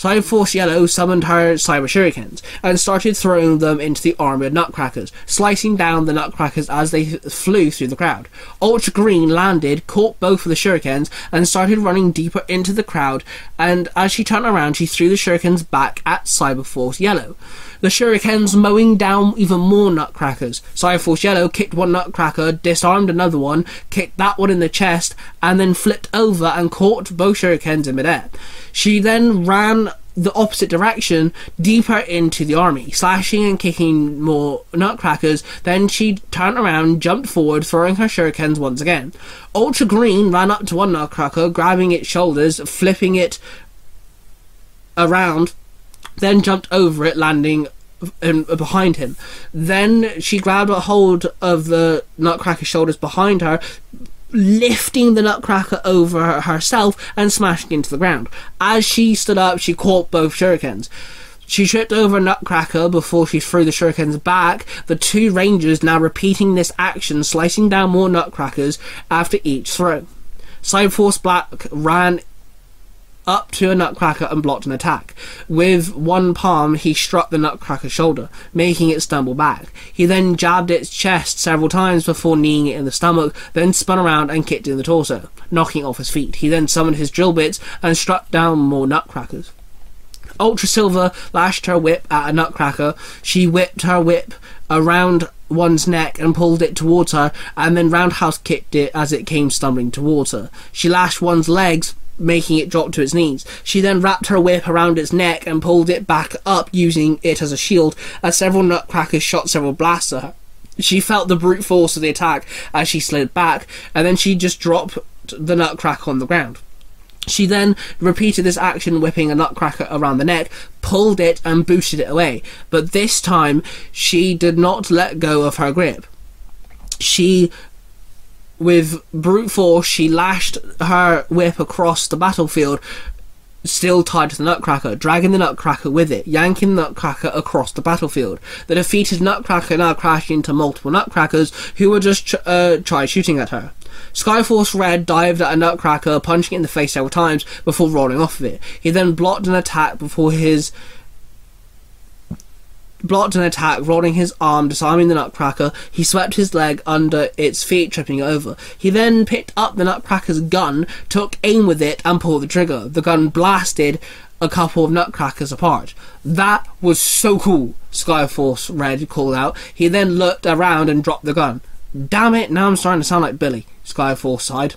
Cyber Force Yellow summoned her Cyber Shurikens and started throwing them into the of Nutcrackers, slicing down the Nutcrackers as they flew through the crowd. Ultra Green landed, caught both of the Shurikens, and started running deeper into the crowd. And as she turned around, she threw the Shurikens back at Cyber Force Yellow. The Shurikens mowing down even more Nutcrackers. Cyber Force Yellow kicked one Nutcracker, disarmed another one, kicked that one in the chest, and then flipped over and caught both Shurikens in midair. She then ran the opposite direction, deeper into the army, slashing and kicking more nutcrackers. Then she turned around, jumped forward, throwing her shurikens once again. Ultra Green ran up to one nutcracker, grabbing its shoulders, flipping it around, then jumped over it, landing in, behind him. Then she grabbed a hold of the nutcracker's shoulders behind her, lifting the nutcracker over herself and smashing into the ground. As she stood up, she caught both shurikens. She tripped over a Nutcracker before she threw the shurikens back, the two rangers now repeating this action, slicing down more nutcrackers after each throw. Cyberforce Black ran up to a nutcracker and blocked an attack. With one palm, he struck the nutcracker's shoulder, making it stumble back. He then jabbed its chest several times before kneeing it in the stomach, then spun around and kicked in the torso, knocking off his feet. He then summoned his drill bits and struck down more nutcrackers. Ultra Silver lashed her whip at a nutcracker. She whipped her whip around one's neck and pulled it towards her, and then roundhouse kicked it as it came stumbling towards her. She lashed one's legs, making it drop to its knees. She then wrapped her whip around its neck and pulled it back up, using it as a shield, as several nutcrackers shot several blasts at her. She felt the brute force of the attack as she slid back, and then she just dropped the nutcracker on the ground. She then repeated this action, whipping a nutcracker around the neck, pulled it, and boosted it away. But this time, she did not let go of her grip. She, with brute force, she lashed her whip across the battlefield, still tied to the nutcracker, dragging the nutcracker with it, yanking the nutcracker across the battlefield. The defeated nutcracker now crashed into multiple nutcrackers who were just uh, tried shooting at her. Skyforce Red dived at a nutcracker, punching it in the face several times before rolling off of it. He then blocked an attack before his blocked an attack, rolling his arm, disarming the nutcracker. He swept his leg under its feet, tripping over. He then picked up the nutcracker's gun, took aim with it, and pulled the trigger. The gun blasted a couple of nutcrackers apart. That was so cool, Skyforce Red called out. He then looked around and dropped the gun. Damn it, now I'm starting to sound like Billy, Skyforce sighed.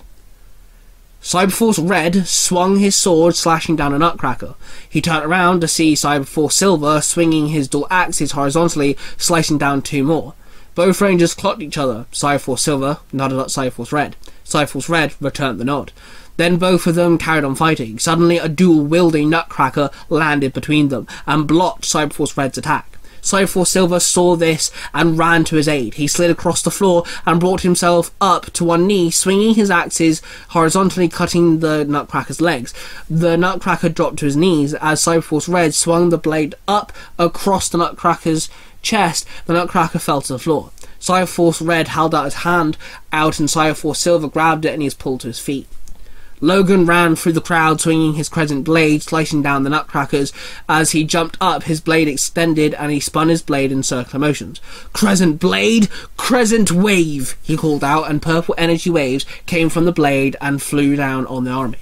Cyberforce Red swung his sword, slashing down a nutcracker. He turned around to see Cyberforce Silver swinging his dual axes horizontally, slicing down two more. Both rangers clocked each other. Cyberforce Silver nodded at Cyberforce Red. Cyberforce Red returned the nod. Then both of them carried on fighting. Suddenly, a dual wielding nutcracker landed between them and blocked Cyberforce Red's attack. Cyberforce Silver saw this and ran to his aid. He slid across the floor and brought himself up to one knee, swinging his axes horizontally, cutting the Nutcracker's legs. The Nutcracker dropped to his knees as Cyberforce Red swung the blade up across the Nutcracker's chest. The Nutcracker fell to the floor. Cyberforce Red held out his hand out, and Cyberforce Silver grabbed it and he was pulled to his feet. Logan ran through the crowd, swinging his crescent blade, slicing down the nutcrackers. As he jumped up, his blade extended and he spun his blade in circular motions. Crescent blade! Crescent wave! He called out, and purple energy waves came from the blade and flew down on the army.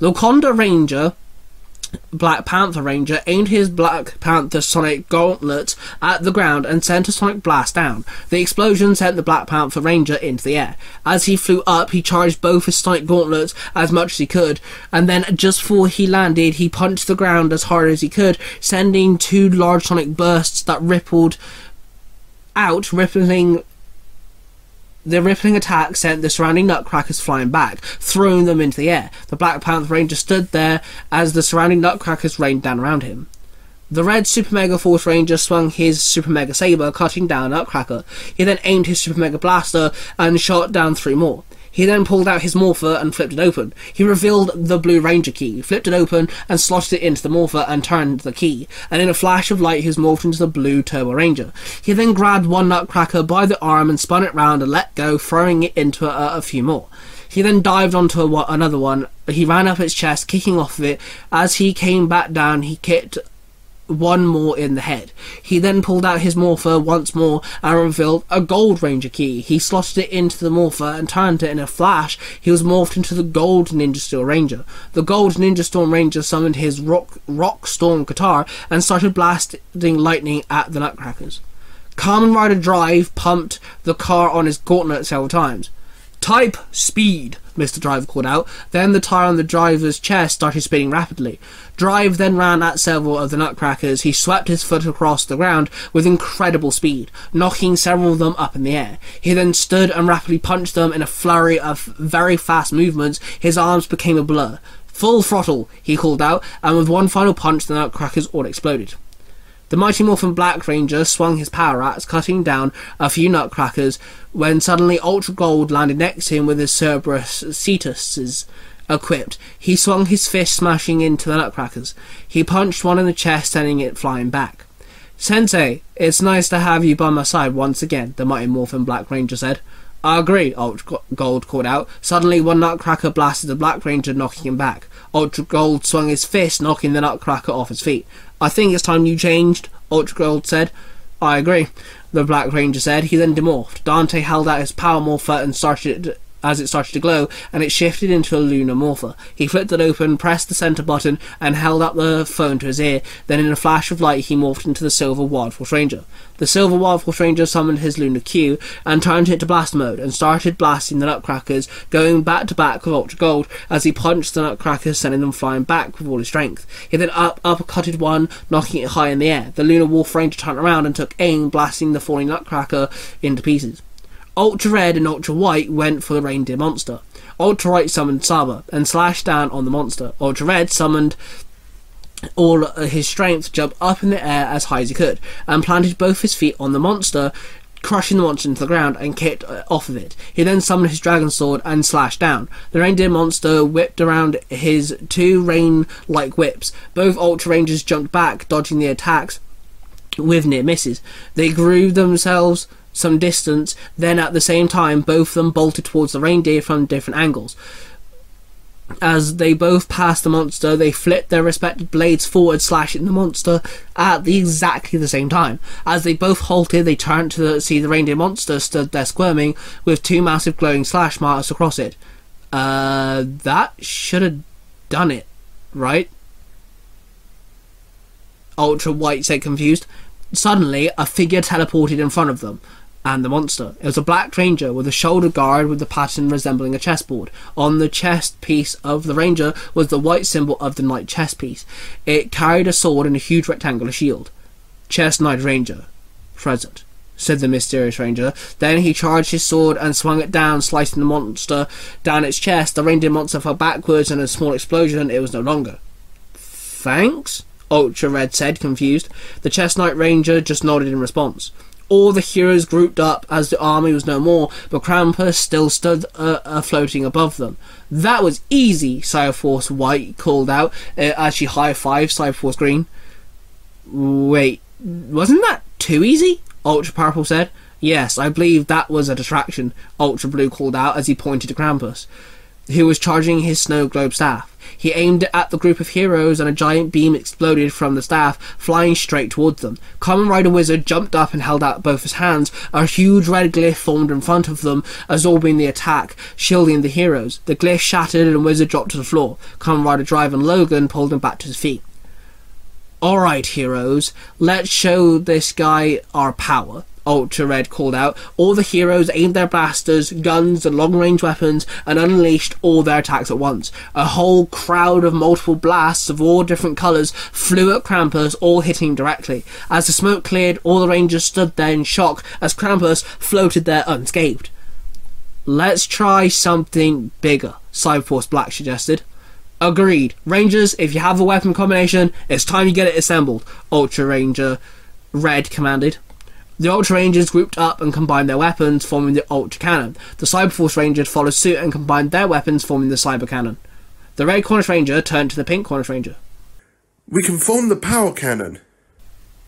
Wakanda Ranger Black Panther Ranger aimed his Black Panther Sonic Gauntlet at the ground and sent a sonic blast down. The explosion sent the Black Panther Ranger into the air. As he flew up, he charged both his Sonic Gauntlets as much as he could, and then just before he landed, he punched the ground as hard as he could, sending two large sonic bursts that rippled out, rippling The rippling attack sent the surrounding nutcrackers flying back, throwing them into the air. The Black Panther Ranger stood there as the surrounding nutcrackers rained down around him. The red Super Mega Force Ranger swung his Super Mega Saber, cutting down a Nutcracker. He then aimed his Super Mega Blaster and shot down three more. He then pulled out his morpher and flipped it open. He revealed the Blue Ranger key, flipped it open, and slotted it into the morpher and turned the key. And in a flash of light, he was morphed into the Blue Turbo Ranger. He then grabbed one Nutcracker by the arm and spun it round and let go, throwing it into a, a few more. He then dived onto a, another one. He ran up its chest, kicking off of it. As he came back down, he kicked one more in the head. He then pulled out his morpher once more and revealed a Gold Ranger key. He slotted it into the morpher and turned it in a flash. He was morphed into the Gold Ninja Storm Ranger. The Gold Ninja Storm Ranger summoned his Rock, rock Storm guitar and started blasting lightning at the Nutcrackers. Kamen Rider Drive pumped the car on his gauntlet several times. Type speed, Mr. Driver called out. Then the tire on the driver's chest started spinning rapidly. Drive then ran at several of the nutcrackers. He swept his foot across the ground with incredible speed, knocking several of them up in the air. He then stood and rapidly punched them in a flurry of very fast movements. His arms became a blur. Full throttle, he called out, and with one final punch, the nutcrackers all exploded. The Mighty Morphin Black Ranger swung his power axe, cutting down a few nutcrackers, when suddenly Ultra Gold landed next to him with his Cerberus Cetuses equipped. He swung his fist, smashing into the nutcrackers. He punched one in the chest, sending it flying back. Sensei, it's nice to have you by my side once again, the Mighty Morphin Black Ranger said. I agree, Ultra Gold called out. Suddenly, one nutcracker blasted the Black Ranger, knocking him back. Ultra Gold swung his fist, knocking the nutcracker off his feet. I think it's time you changed, Ultra Gold said. I agree, the Black Ranger said. He then demorphed. Dante held out his power morpher and started as it started to glow, and it shifted into a lunar morpher. He flipped it open, pressed the center button, and held up the phone to his ear. Then, in a flash of light, he morphed into the Silver Wild Force Ranger. The Silver Wild Force Ranger summoned his lunar Cue and turned it to blast mode and started blasting the Nutcrackers, going back to back with Ultra Gold as he punched the Nutcrackers, sending them flying back with all his strength. He then up uppercutted one, knocking it high in the air. The Lunar Wolf Ranger turned around and took aim, blasting the falling Nutcracker into pieces. Ultra Red and Ultra White went for the reindeer monster. Ultra White summoned Saba and slashed down on the monster. Ultra Red summoned all his strength, jumped up in the air as high as he could, and planted both his feet on the monster, crushing the monster into the ground and kicked uh, off of it. He then summoned his dragon sword and slashed down. The reindeer monster whipped around his two rain-like whips. Both Ultra Rangers jumped back, dodging the attacks with near misses. They grew themselves some distance, then at the same time both of them bolted towards the reindeer from different angles. As they both passed the monster, they flipped their respective blades forward, slashing the monster at the exactly the same time. As they both halted, they turned to see the reindeer monster stood there squirming with two massive glowing slash marks across it. Uh, that should have done it, right? Ultra White said confused. Suddenly, a figure teleported in front of them and the monster. It was a black ranger with a shoulder guard with the pattern resembling a chessboard. On the chest piece of the ranger was the white symbol of the knight chess piece. It carried a sword and a huge rectangular shield. Chess Knight Ranger. Present. Said the mysterious ranger. Then he charged his sword and swung it down, slicing the monster down its chest. The reindeer monster fell backwards, and a small explosion, it was no longer. Thanks? Ultra Red said, confused. The Chess Knight Ranger just nodded in response. All the heroes grouped up as the army was no more, but Krampus still stood uh, uh, floating above them. That was easy, Cyberforce White called out uh, as she high fived Cyberforce Green. Wait, wasn't that too easy? Ultra Purple said. Yes, I believe that was a distraction, Ultra Blue called out as he pointed to Krampus, who was charging his snow globe staff. He aimed it at the group of heroes, and a giant beam exploded from the staff, flying straight towards them. Kamen Rider Wizard jumped up and held out both his hands. A huge red glyph formed in front of them, absorbing the attack, shielding the heroes. The glyph shattered, and Wizard dropped to the floor. Kamen Rider Drive and Logan pulled him back to his feet. Alright, heroes, let's show this guy our power. Ultra Red called out. All the heroes aimed their blasters, guns, and long range weapons and unleashed all their attacks at once. A whole crowd of multiple blasts of all different colours flew at Krampus, all hitting directly. As the smoke cleared, all the rangers stood there in shock as Krampus floated there unscathed. Let's try something bigger, Cyberforce Black suggested. Agreed. Rangers, if you have a weapon combination, it's time you get it assembled, Ultra Ranger Red commanded. The Ultra Rangers grouped up and combined their weapons, forming the Ultra Cannon. The Cyberforce Rangers followed suit and combined their weapons, forming the Cyber Cannon. The Red Cornish Ranger turned to the Pink Cornish Ranger. We can form the power cannon.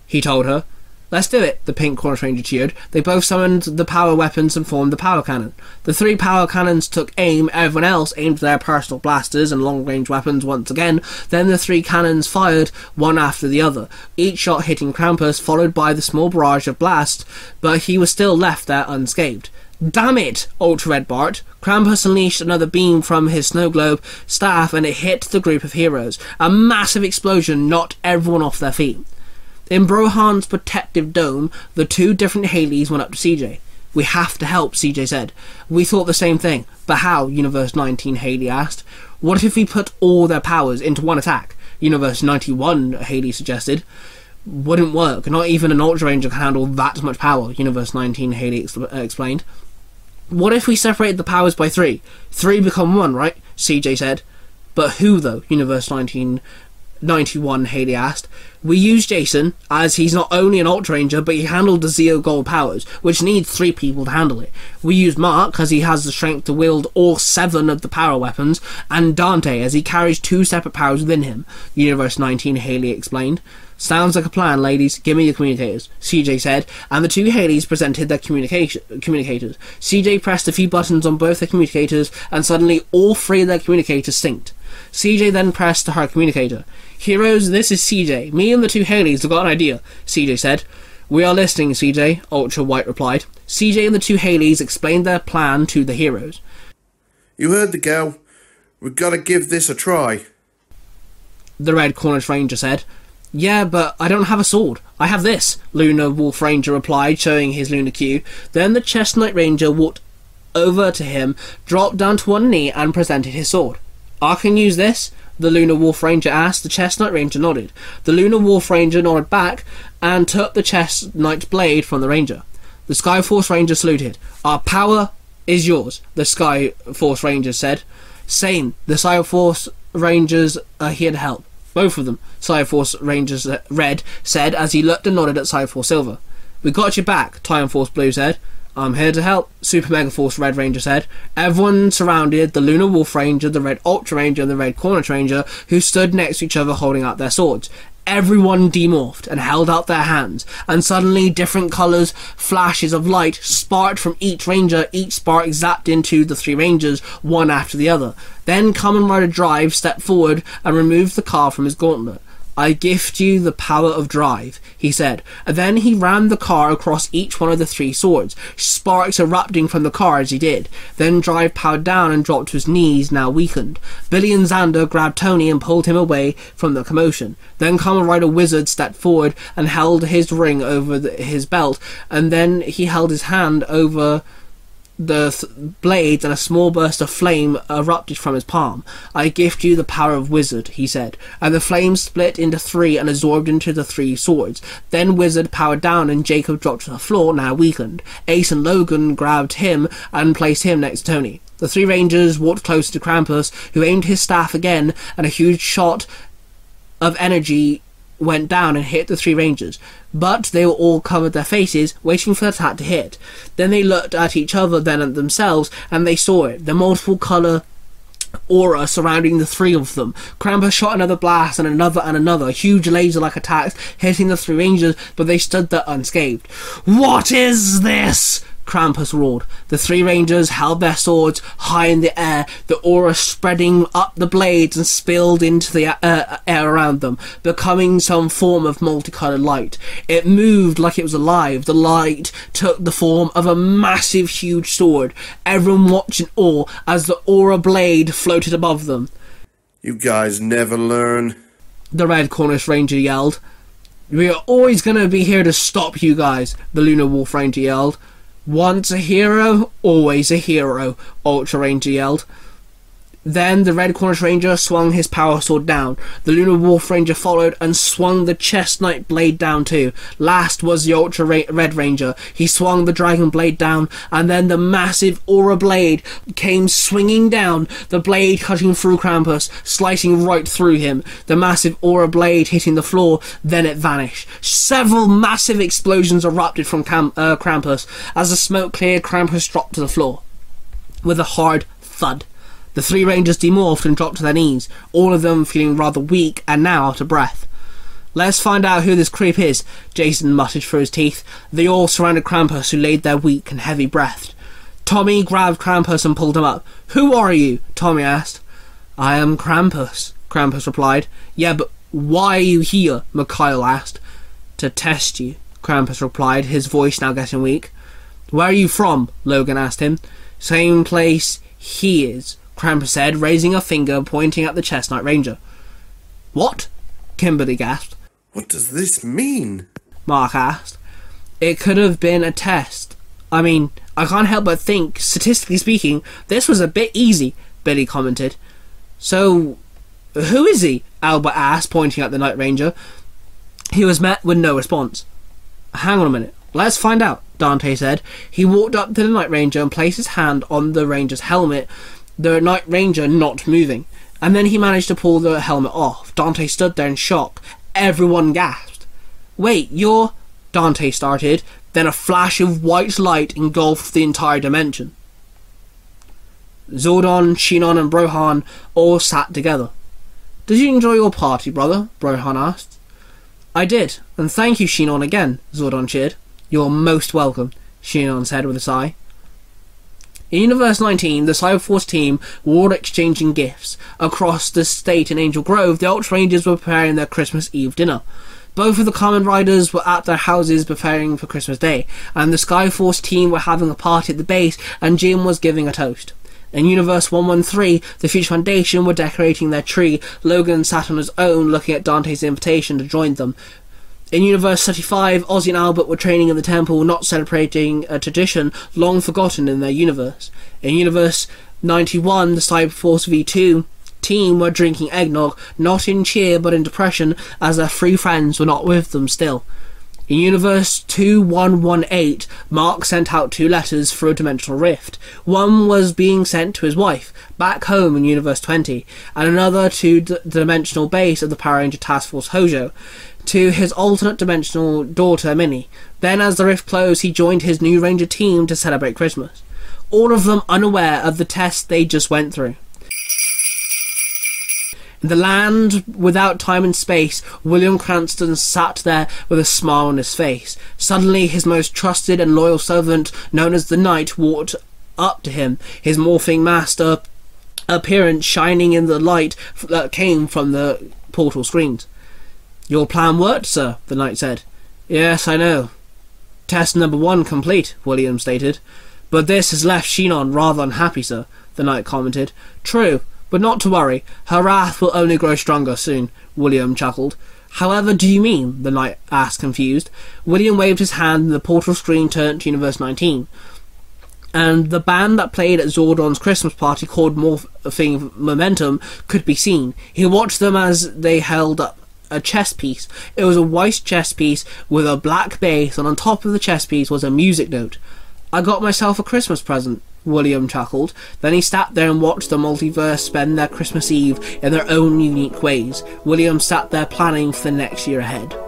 He told her. Let's do it, the Pink Cornish Ranger cheered. They both summoned the power weapons and formed the power cannon. The three power cannons took aim, everyone else aimed their personal blasters and long range weapons once again. Then the three cannons fired, one after the other, each shot hitting Krampus, followed by the small barrage of blast, but he was still left there unscathed. Damn it! Ultra Red Bart. Krampus unleashed another beam from his snow globe staff and it hit the group of heroes. A massive explosion knocked everyone off their feet. In Brohan's protective dome, the two different Haleys went up to CJ. We have to help, CJ said. We thought the same thing. But how? Universe 19 Haley asked. What if we put all their powers into one attack? Universe 91 Haley suggested. Wouldn't work. Not even an Ultra Ranger can handle that much power, Universe 19 Haley ex- uh, explained. What if we separated the powers by three? Three become one, right? CJ said. But who, though? Universe 1991 Haley asked. We use Jason, as he's not only an Ultra Ranger, but he handled the Zeo Gold powers, which needs three people to handle it. We use Mark, as he has the strength to wield all seven of the power weapons, and Dante, as he carries two separate powers within him, Universe 19 Haley explained. Sounds like a plan, ladies. Give me your communicators, CJ said, and the two Haleys presented their communication communicators. CJ pressed a few buttons on both their communicators, and suddenly all three of their communicators synced. CJ then pressed the her communicator. Heroes, this is CJ. Me and the two Haleys have got an idea, CJ said. We are listening, CJ, Ultra White replied. CJ and the two Haleys explained their plan to the heroes. You heard the gal. We've got to give this a try. The Red Cornish Ranger said. Yeah, but I don't have a sword. I have this, Lunar Wolf Ranger replied, showing his Lunar Cue. Then the Chess Knight Ranger walked over to him, dropped down to one knee, and presented his sword. I can use this? The Lunar Wolf Ranger asked. The Chess Knight Ranger nodded. The Lunar Wolf Ranger nodded back and took the Chess Knight blade from the Ranger. The Sky Force Ranger saluted. Our power is yours, the Sky Force Ranger said. Same, the Sky Force Rangers are here to help. Both of them, Cyberforce Rangers uh, Red said as he looked and nodded at Cyberforce Silver. We got your back, Time Force Blue said. I'm here to help, Super Mega Force Red Ranger said. Everyone surrounded the Lunar Wolf Ranger, the Red Ultra Ranger, and the Red Cornish Ranger, who stood next to each other holding out their swords. Everyone demorphed and held out their hands, and suddenly different colours, flashes of light sparked from each ranger, each spark zapped into the three rangers, one after the other. Then Kamen Rider Drive stepped forward and removed the car from his gauntlet. I gift you the power of drive, he said, and then he ran the car across each one of the three swords, sparks erupting from the car as he did. Then Drive powered down and dropped to his knees, now weakened. Billy and Xander grabbed Tony and pulled him away from the commotion. Then Kamen Rider Wizard stepped forward and held his ring over the, his belt, and then he held his hand over the th- blades and a small burst of flame erupted from his palm. I gift you the power of Wizard, he said, and the flames split into three and absorbed into the three swords. Then Wizard powered down and Jacob dropped to the floor, now weakened. Ace and Logan grabbed him and placed him next to Tony. The three rangers walked close to Krampus, who aimed his staff again, and a huge shot of energy went down and hit the three rangers, but they were all covered their faces, waiting for the attack to hit. Then they looked at each other, then at themselves, and they saw it the multiple colour aura surrounding the three of them. Krampus shot another blast and another and another, huge laser like attacks hitting the three rangers, but they stood there unscathed. What is this? Krampus roared. The three rangers held their swords high in the air, the aura spreading up the blades and spilled into the uh, air around them, becoming some form of multicolored light. It moved like it was alive. The light took the form of a massive, huge sword. Everyone watched in awe as the aura blade floated above them. You guys never learn. The Red Cornish Ranger yelled. We are always going to be here to stop you guys, the Lunar Wolf Ranger yelled. Once a hero, always a hero, Ultra Ranger yelled. Then the Red Cornish Ranger swung his power sword down. The Lunar Wolf Ranger followed and swung the Chess Knight blade down too. Last was the Ultra Ra- Red Ranger. He swung the Dragon blade down, and then the massive Aura blade came swinging down. The blade cutting through Krampus, slicing right through him. The massive Aura blade hitting the floor. Then it vanished. Several massive explosions erupted from Cam- uh, Krampus. As the smoke cleared, Krampus dropped to the floor with a hard thud. The three rangers demorphed and dropped to their knees, all of them feeling rather weak and now out of breath. Let's find out who this creep is, Jason muttered through his teeth. They all surrounded Krampus, who laid there weak and heavy breathed. Tommy grabbed Krampus and pulled him up. Who are you? Tommy asked. I am Krampus, Krampus replied. Yeah, but why are you here? Mikhail asked. To test you, Krampus replied, his voice now getting weak. Where are you from? Logan asked him. Same place he is, Krampus said, raising a finger pointing at the Chess Knight Ranger. What? Kimberly gasped. What does this mean? Mark asked. It could have been a test. I mean, I can't help but think, statistically speaking, this was a bit easy, Billy commented. So, who is he? Albert asked, pointing at the Knight Ranger. He was met with no response. Hang on a minute. Let's find out, Dante said. He walked up to the Knight Ranger and placed his hand on the Ranger's helmet, the Knight Ranger not moving. And then he managed to pull the helmet off. Dante stood there in shock. Everyone gasped. Wait, you're. Dante started. Then a flash of white light engulfed the entire dimension. Zordon, Shinon, and Brohan all sat together. Did you enjoy your party, brother? Brohan asked. I did, and thank you, Shinon, again, Zordon cheered. You're most welcome, Shinon said with a sigh. In Universe 19, the Cyberforce team were exchanging gifts. Across the state in Angel Grove, the Ultra Rangers were preparing their Christmas Eve dinner. Both of the Kamen Riders were at their houses preparing for Christmas Day, and the Skyforce team were having a party at the base, and Jim was giving a toast. In Universe 113, the Future Foundation were decorating their tree. Logan sat on his own, looking at Dante's invitation to join them. In Universe 35, Ozzy and Albert were training in the temple, not celebrating a tradition long forgotten in their universe. In Universe 91, the Cyberforce V2 team were drinking eggnog, not in cheer but in depression, as their three friends were not with them still. In Universe 2118, Mark sent out two letters for a dimensional rift. One was being sent to his wife, back home in Universe 20, and another to the dimensional base of the Power Ranger Task Force Hojo, to his alternate dimensional daughter, Minnie. Then, as the rift closed, he joined his new Ranger team to celebrate Christmas. All of them unaware of the test they just went through. In the land without time and space, William Cranston sat there with a smile on his face. Suddenly, his most trusted and loyal servant, known as the Knight, walked up to him, his morphing master appearance shining in the light that came from the portal screens. Your plan worked, sir, the Knight said. Yes, I know. Test number one complete, William stated. But this has left Shinon rather unhappy, sir, the Knight commented. True, but not to worry. Her wrath will only grow stronger soon, William chuckled. However do you mean? the knight asked, confused. William waved his hand and the portal screen turned to Universe 19. And the band that played at Zordon's Christmas party called Morphing Momentum could be seen. He watched them as they held up a chess piece. It was a white chess piece with a black base, and on top of the chess piece was a music note. I got myself a Christmas present, William chuckled. Then he sat there and watched the multiverse spend their Christmas Eve in their own unique ways. William sat there planning for the next year ahead.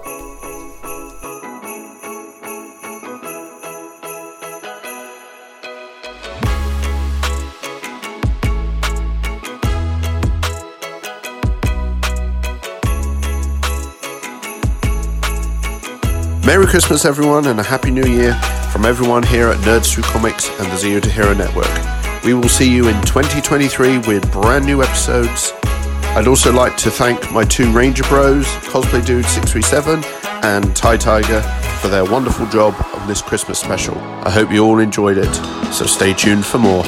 Merry Christmas, everyone, and a Happy New Year from everyone here at Nerds Through Comics and the Zero to Hero Network. We will see you in 2023 with brand new episodes. I'd also like to thank my two Ranger Bros, Cosplay Dude 637 and Tai Tiger, for their wonderful job on this Christmas special. I hope you all enjoyed it, so stay tuned for more.